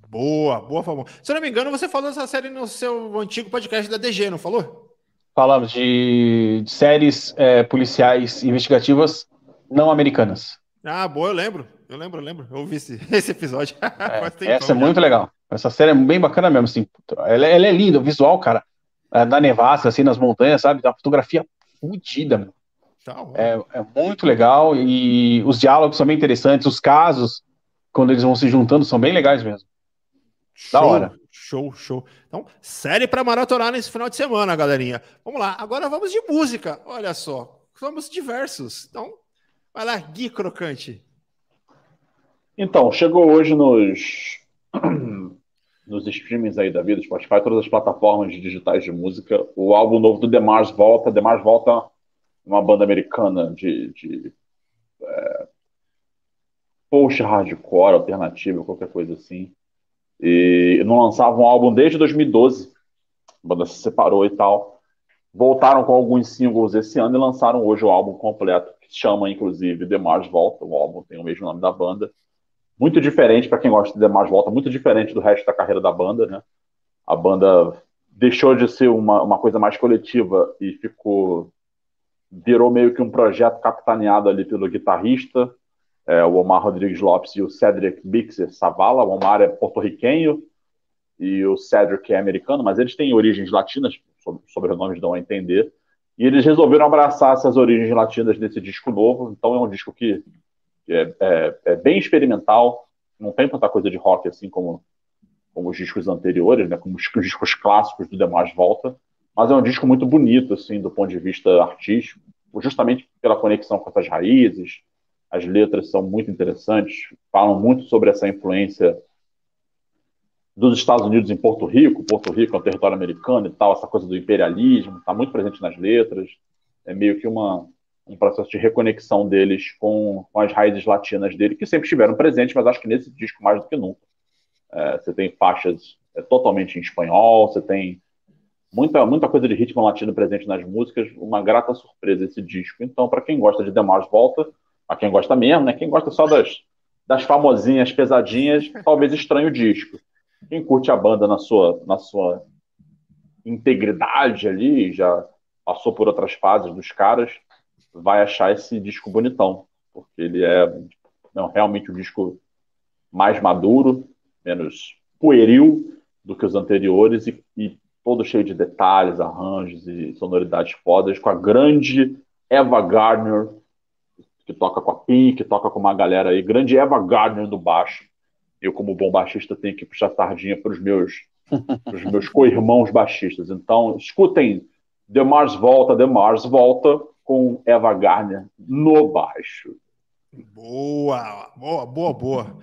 Boa, boa, Fabão. Se eu não me engano, você falou dessa série no seu antigo podcast da DG, não falou? Falamos de, de séries é, policiais investigativas não americanas. Ah, boa, eu lembro. Eu lembro, eu lembro. Eu ouvi esse, esse episódio. É, essa é muito legal. Essa série é bem bacana mesmo, assim. Ela, ela é linda, o visual, cara é, na nevasca, assim, nas montanhas, sabe? Uma fotografia fodida. Tá é, é, muito legal e os diálogos são bem interessantes, os casos, quando eles vão se juntando, são bem legais mesmo. Show, da hora. Show, show. Então, série para maratonar nesse final de semana, galerinha. Vamos lá, agora vamos de música. Olha só, vamos diversos. Então, vai lá, Gui Crocante. Então, chegou hoje nos nos streamings aí da vida, Spotify, todas as plataformas digitais de música, o álbum novo do The Mars volta. The Mars volta uma banda americana de, de é, post hardcore, alternativa, qualquer coisa assim. E não lançavam um álbum desde 2012. A banda se separou e tal. Voltaram com alguns singles esse ano e lançaram hoje o álbum completo, que chama, inclusive, The Mars Volta. O álbum tem o mesmo nome da banda muito diferente para quem gosta de demais volta, muito diferente do resto da carreira da banda, né? A banda deixou de ser uma, uma coisa mais coletiva e ficou virou meio que um projeto capitaneado ali pelo guitarrista, é, o Omar Rodrigues Lopes e o Cedric Bixer Savala. O Omar é porto-riquenho e o Cedric é americano, mas eles têm origens latinas, sobrenomes dão a entender. E eles resolveram abraçar essas origens latinas nesse disco novo. Então é um disco que é, é, é, bem experimental, não tem tanta coisa de rock assim como, como os discos anteriores, né, como os, os discos clássicos do Demais Volta, mas é um disco muito bonito, assim, do ponto de vista artístico, justamente pela conexão com essas raízes, as letras são muito interessantes, falam muito sobre essa influência dos Estados Unidos em Porto Rico, Porto Rico é um território americano e tal, essa coisa do imperialismo, está muito presente nas letras, é meio que uma, um processo de reconexão deles com, com, as raízes latinas dele, que sempre estiveram presentes, mas acho que nesse disco mais do que nunca. É, você tem faixas é, totalmente em espanhol, você tem muita, muita coisa de ritmo latino presente nas músicas, uma grata surpresa esse disco. Então, para quem gosta de Demars Volta, para quem gosta mesmo, né, quem gosta só das, das famosinhas pesadinhas, talvez estranhe o disco. Quem curte a banda na sua, na sua integridade ali, já passou por outras fases dos caras, vai achar esse disco bonitão, porque ele é não, realmente um disco mais maduro, menos pueril do que os anteriores e, e todo cheio de detalhes, arranjos e sonoridades fodas, com a grande Eva Gardner, que toca com a Pink, que toca com uma galera aí, grande Eva Gardner do baixo. Eu, como bom baixista, tenho que puxar sardinha para os meus, pros meus co-irmãos baixistas. Então, escutem The Mars Volta, The Mars Volta, com Eva Gardner no baixo. Boa, boa, boa, boa.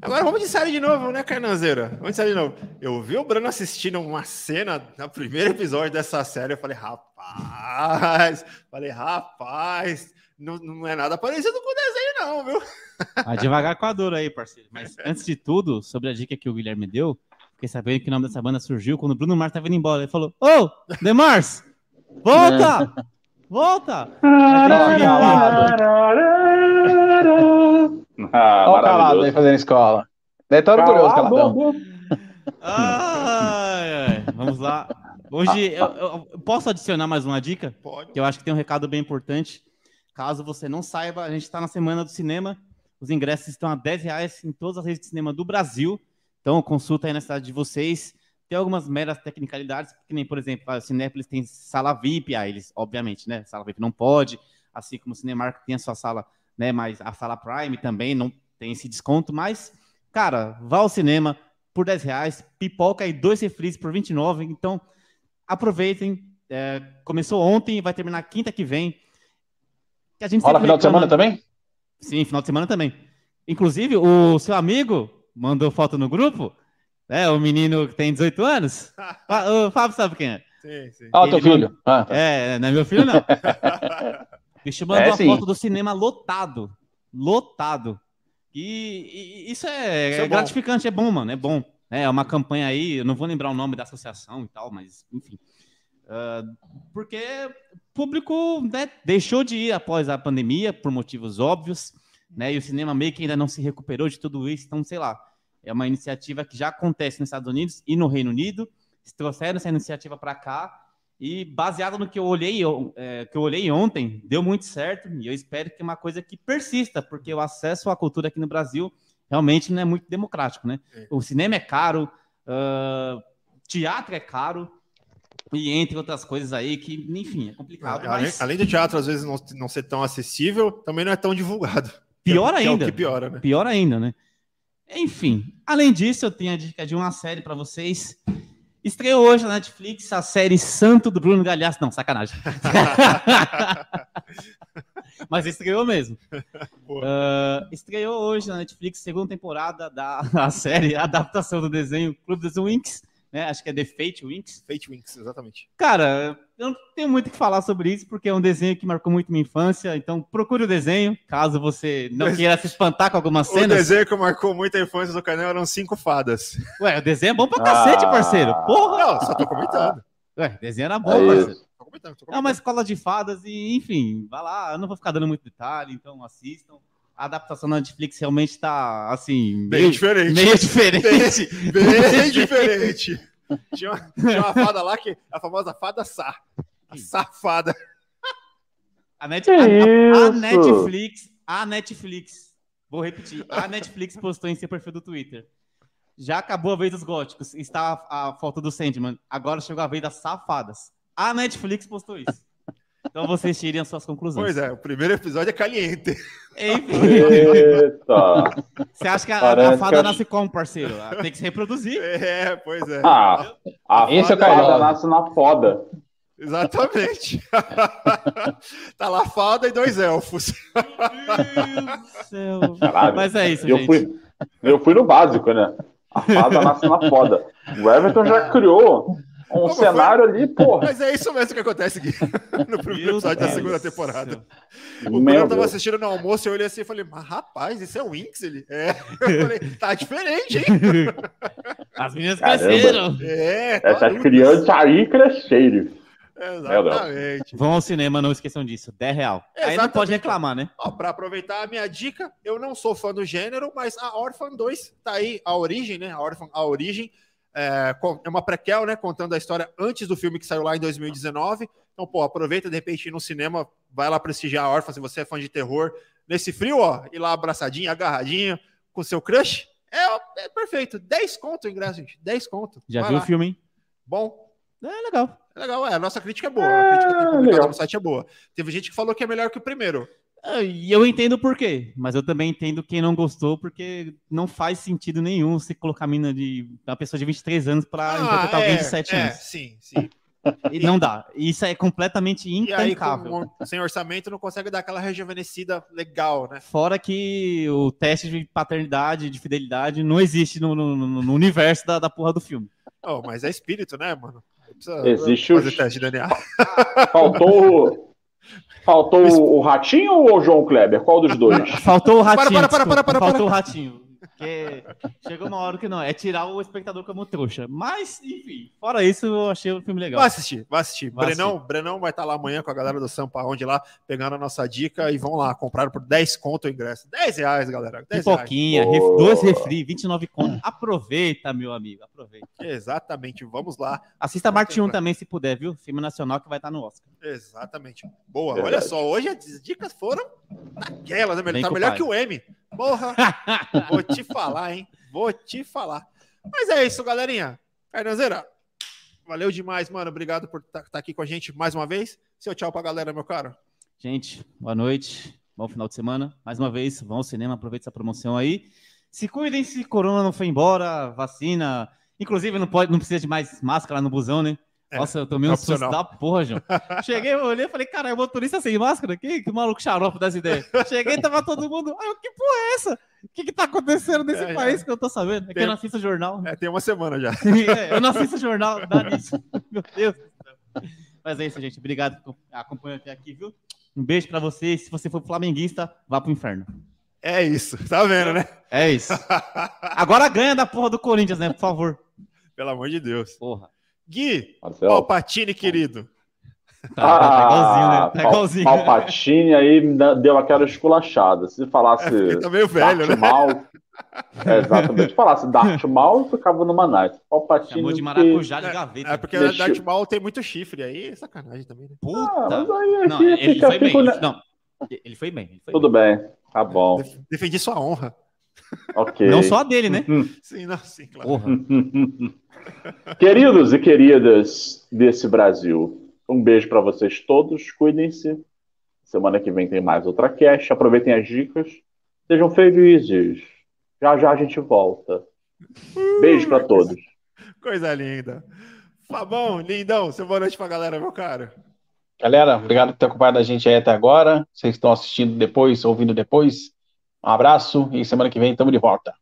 Agora vamos de série de novo, né, Carnazeira? Vamos de série de novo. Eu vi o Bruno assistindo uma cena no primeiro episódio dessa série. Eu falei, rapaz, falei, rapaz, não, não é nada parecido com o desenho, não, viu? Vai devagar com a dor aí, parceiro. Mas antes de tudo, sobre a dica que o Guilherme deu, fiquei sabendo que o nome dessa banda surgiu quando o Bruno Mars estava indo embora. Ele falou: Ô, oh, Demars, volta! Volta! Ah, Olha o calado aí fazendo escola. Daí tá orgulhoso, caladão. Ai, ai. Vamos lá. Hoje, eu, eu, posso adicionar mais uma dica? Pode. Que eu acho que tem um recado bem importante. Caso você não saiba, a gente está na Semana do Cinema. Os ingressos estão a 10 reais em todas as redes de cinema do Brasil. Então, consulta aí na cidade de vocês. Tem algumas meras tecnicalidades, que nem, por exemplo, a Cinépolis tem sala VIP, aí eles, obviamente, né? Sala VIP não pode, assim como o Cinemark tem a sua sala, né? Mas a sala Prime também não tem esse desconto, mas, cara, vá ao cinema por 10 reais, pipoca e dois refris por 29, então aproveitem. É, começou ontem, vai terminar quinta que vem. Que a gente Rola final de semana também? Sim, final de semana também. Inclusive, o seu amigo mandou foto no grupo é, o menino que tem 18 anos. o Fábio sabe quem é. Sim, sim. Ah, teu filho. Ah, tá. É, não é meu filho, não. o bicho mandou é, uma foto do cinema lotado. Lotado. E, e isso é, isso é, é gratificante, é bom, mano, é bom. É uma campanha aí, eu não vou lembrar o nome da associação e tal, mas enfim. Uh, porque o público né, deixou de ir após a pandemia, por motivos óbvios, né? E o cinema meio que ainda não se recuperou de tudo isso, então, sei lá é uma iniciativa que já acontece nos Estados Unidos e no Reino Unido. Se trouxeram essa iniciativa para cá e baseado no que eu olhei, é, que eu olhei ontem, deu muito certo e eu espero que é uma coisa que persista, porque o acesso à cultura aqui no Brasil realmente não é muito democrático, né? É. O cinema é caro, uh, teatro é caro, e entre outras coisas aí que, enfim, é complicado. Além, mas... além do teatro, às vezes, não, não ser tão acessível, também não é tão divulgado. Pior ainda. É o que piora, né? Pior ainda, né? Enfim, além disso, eu tenho a dica de uma série para vocês. Estreou hoje na Netflix a série Santo do Bruno Galhaço. Não, sacanagem. Mas estreou mesmo. Uh, estreou hoje na Netflix, segunda temporada da série, a adaptação do desenho Clube dos Winx né? Acho que é The Fate Winx. Fate Winx, exatamente. Cara, eu não tenho muito o que falar sobre isso, porque é um desenho que marcou muito minha infância. Então, procure o desenho, caso você não Mas... queira se espantar com algumas cenas. O desenho que marcou muito a infância do canal eram cinco fadas. Ué, o desenho é bom pra cacete, ah... parceiro. Porra! Não, só tô comentando. Ué, o desenho era bom, é parceiro. Tô comentando, tô comentando. É uma escola de fadas e, enfim, vai lá. Eu não vou ficar dando muito detalhe, então assistam a adaptação da Netflix realmente está assim. Bem meio, diferente. Meio diferente. Bem, bem diferente. Tinha uma, tinha uma, fada lá que a famosa fada Sá. A safada. A, Net, a, a, a, Netflix, a Netflix, vou repetir, a Netflix postou em seu perfil do Twitter. Já acabou a vez dos góticos, está a, a foto do Sandman. Agora chegou a vez das safadas. A Netflix postou isso. Então vocês tirem as suas conclusões. Pois é, o primeiro episódio é caliente. Enfim. Eita. Você acha que a, a fada que nasce como, parceiro? Ela tem que se reproduzir. É, pois é. Ah, a Esse fada, é fada nasce na foda. Exatamente. tá lá fada e dois elfos. Meu Deus do céu. Caralho. Mas é isso, eu gente. Fui, eu fui no básico, né? A fada nasce na foda. O Everton já criou um Como cenário foi? ali, porra. Mas é isso mesmo que acontece aqui no primeiro episódio da segunda temporada. O Bruno tava assistindo no almoço e eu olhei assim e falei, mas rapaz, isso é o Winx? Ele, é. Eu falei, tá diferente, hein? As meninas Caramba. cresceram. É, tá Essas crianças aí cresceram. Exatamente. Vão ao cinema, não esqueçam disso. 10 real. Exatamente. Aí não pode reclamar, né? Ó, pra aproveitar a minha dica, eu não sou fã do gênero, mas a Orphan 2 tá aí, a origem, né? A Orphan, a origem é, é uma prequel, né? Contando a história antes do filme que saiu lá em 2019. Então, pô, aproveita de repente ir no cinema, vai lá prestigiar a órfã, se você é fã de terror. Nesse frio, ó, ir lá abraçadinho, agarradinho, com seu crush. É, é perfeito. 10 conto o ingresso, gente. 10 conto. Já vai viu lá. o filme, hein? Bom. É legal. É legal, é. A nossa crítica é boa. A crítica que publicada no site é boa. Teve gente que falou que é melhor que o primeiro. Ah, e eu entendo por quê, mas eu também entendo quem não gostou, porque não faz sentido nenhum você colocar a mina de uma pessoa de 23 anos para ah, interpretar é, alguém de 7 é, anos. Sim, sim. E não dá. Isso é completamente intancável. E aí, com, sem orçamento, não consegue dar aquela rejuvenescida legal, né? Fora que o teste de paternidade, de fidelidade, não existe no, no, no universo da, da porra do filme. Oh, mas é espírito, né, mano? Precisa existe o... teste de DNA. Faltou Faltou o Ratinho ou o João Kleber? Qual dos dois? Faltou o Ratinho. Para, para, para, para, para, Faltou o Ratinho. Porque chegou uma hora que não, é tirar o espectador como trouxa. Mas, enfim, fora isso, eu achei o filme legal. Vai assistir, vai assistir. Vai Brenão, assistir. Brenão vai estar lá amanhã com a galera do Sampa onde lá, pegando a nossa dica e vão lá, compraram por 10 conto o ingresso. 10 reais, galera. 10 Pipoquinha, ref, dois refri, 29 conto. Aproveita, meu amigo, aproveita. Exatamente, vamos lá. Assista a Marte 1 também, se puder, viu? Filme nacional que vai estar no Oscar. Exatamente. Boa, olha só, hoje as dicas foram naquelas, né? Tá melhor que o M. Porra! Vou te falar, hein? Vou te falar. Mas é isso, galerinha. Carnazeira, valeu demais, mano. Obrigado por estar tá, tá aqui com a gente mais uma vez. Seu tchau pra galera, meu caro. Gente, boa noite. Bom final de semana. Mais uma vez, vão ao cinema, aproveite essa promoção aí. Se cuidem se corona não foi embora, vacina. Inclusive, não, pode, não precisa de mais máscara no busão, né? É, Nossa, eu tomei um susto da porra, João. Cheguei, olhei e falei, cara, é motorista sem máscara aqui? Que maluco xarope das ideias. Cheguei e tava todo mundo, ai, que porra é essa? O que que tá acontecendo nesse é, país é. que eu tô sabendo? É tem, que eu não assisto jornal. É, tem uma semana já. é, eu não assisto jornal, dá nisso. Meu Deus. Mas é isso, gente. Obrigado por acompanhar até aqui, viu? Um beijo pra vocês. Se você for flamenguista, vá pro inferno. É isso, tá vendo, né? É isso. Agora ganha da porra do Corinthians, né? Por favor. Pelo amor de Deus. Porra. Gui, Marcelo. Palpatine, querido. Tá, tá, tá igualzinho, né? Tá igualzinho. Palpatine aí deu aquela esculachada. Se falasse. É, tá meio velho, Darth né? Maul, é, exatamente. Se falasse Darth Maul, ficava numa night. Palpatine. Chamou de maracujá de gaveta. É, é porque Deixa... Darth Maul tem muito chifre aí. É sacanagem também. Né? Puta. Ah, não, ele, foi bem, ele, não, ele foi bem. Ele foi Tudo bem. bem. Tá bom. Defendi sua honra. Ok. Não só a dele, né? sim, não, sim, claro. Porra. Queridos e queridas desse Brasil, um beijo para vocês todos, cuidem-se. Semana que vem tem mais outra cast. Aproveitem as dicas. Sejam felizes. Já já a gente volta. Beijo para todos. Coisa linda. Fabão, lindão, seu boa noite pra galera, meu caro. Galera, obrigado por ter acompanhado a gente aí até agora. Vocês estão assistindo depois, ouvindo depois. Um abraço e semana que vem estamos de volta.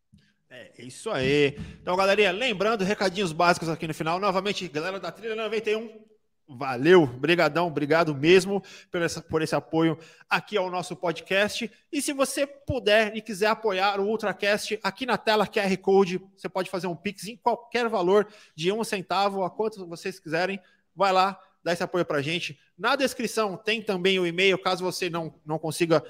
É isso aí. Então, galerinha, lembrando, recadinhos básicos aqui no final. Novamente, galera da Trilha 91, valeu, brigadão, obrigado mesmo por, essa, por esse apoio aqui ao nosso podcast. E se você puder e quiser apoiar o Ultracast, aqui na tela QR Code, você pode fazer um Pix em qualquer valor, de um centavo, a quanto vocês quiserem. Vai lá, dá esse apoio pra gente. Na descrição tem também o e-mail, caso você não, não consiga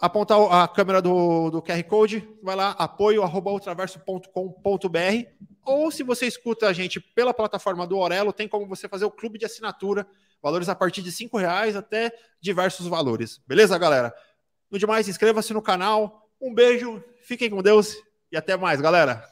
apontar a câmera do, do QR Code, vai lá, apoio.ultraverso.com.br ou se você escuta a gente pela plataforma do Orelo, tem como você fazer o clube de assinatura, valores a partir de cinco reais até diversos valores. Beleza, galera? No demais, inscreva-se no canal. Um beijo, fiquem com Deus e até mais, galera.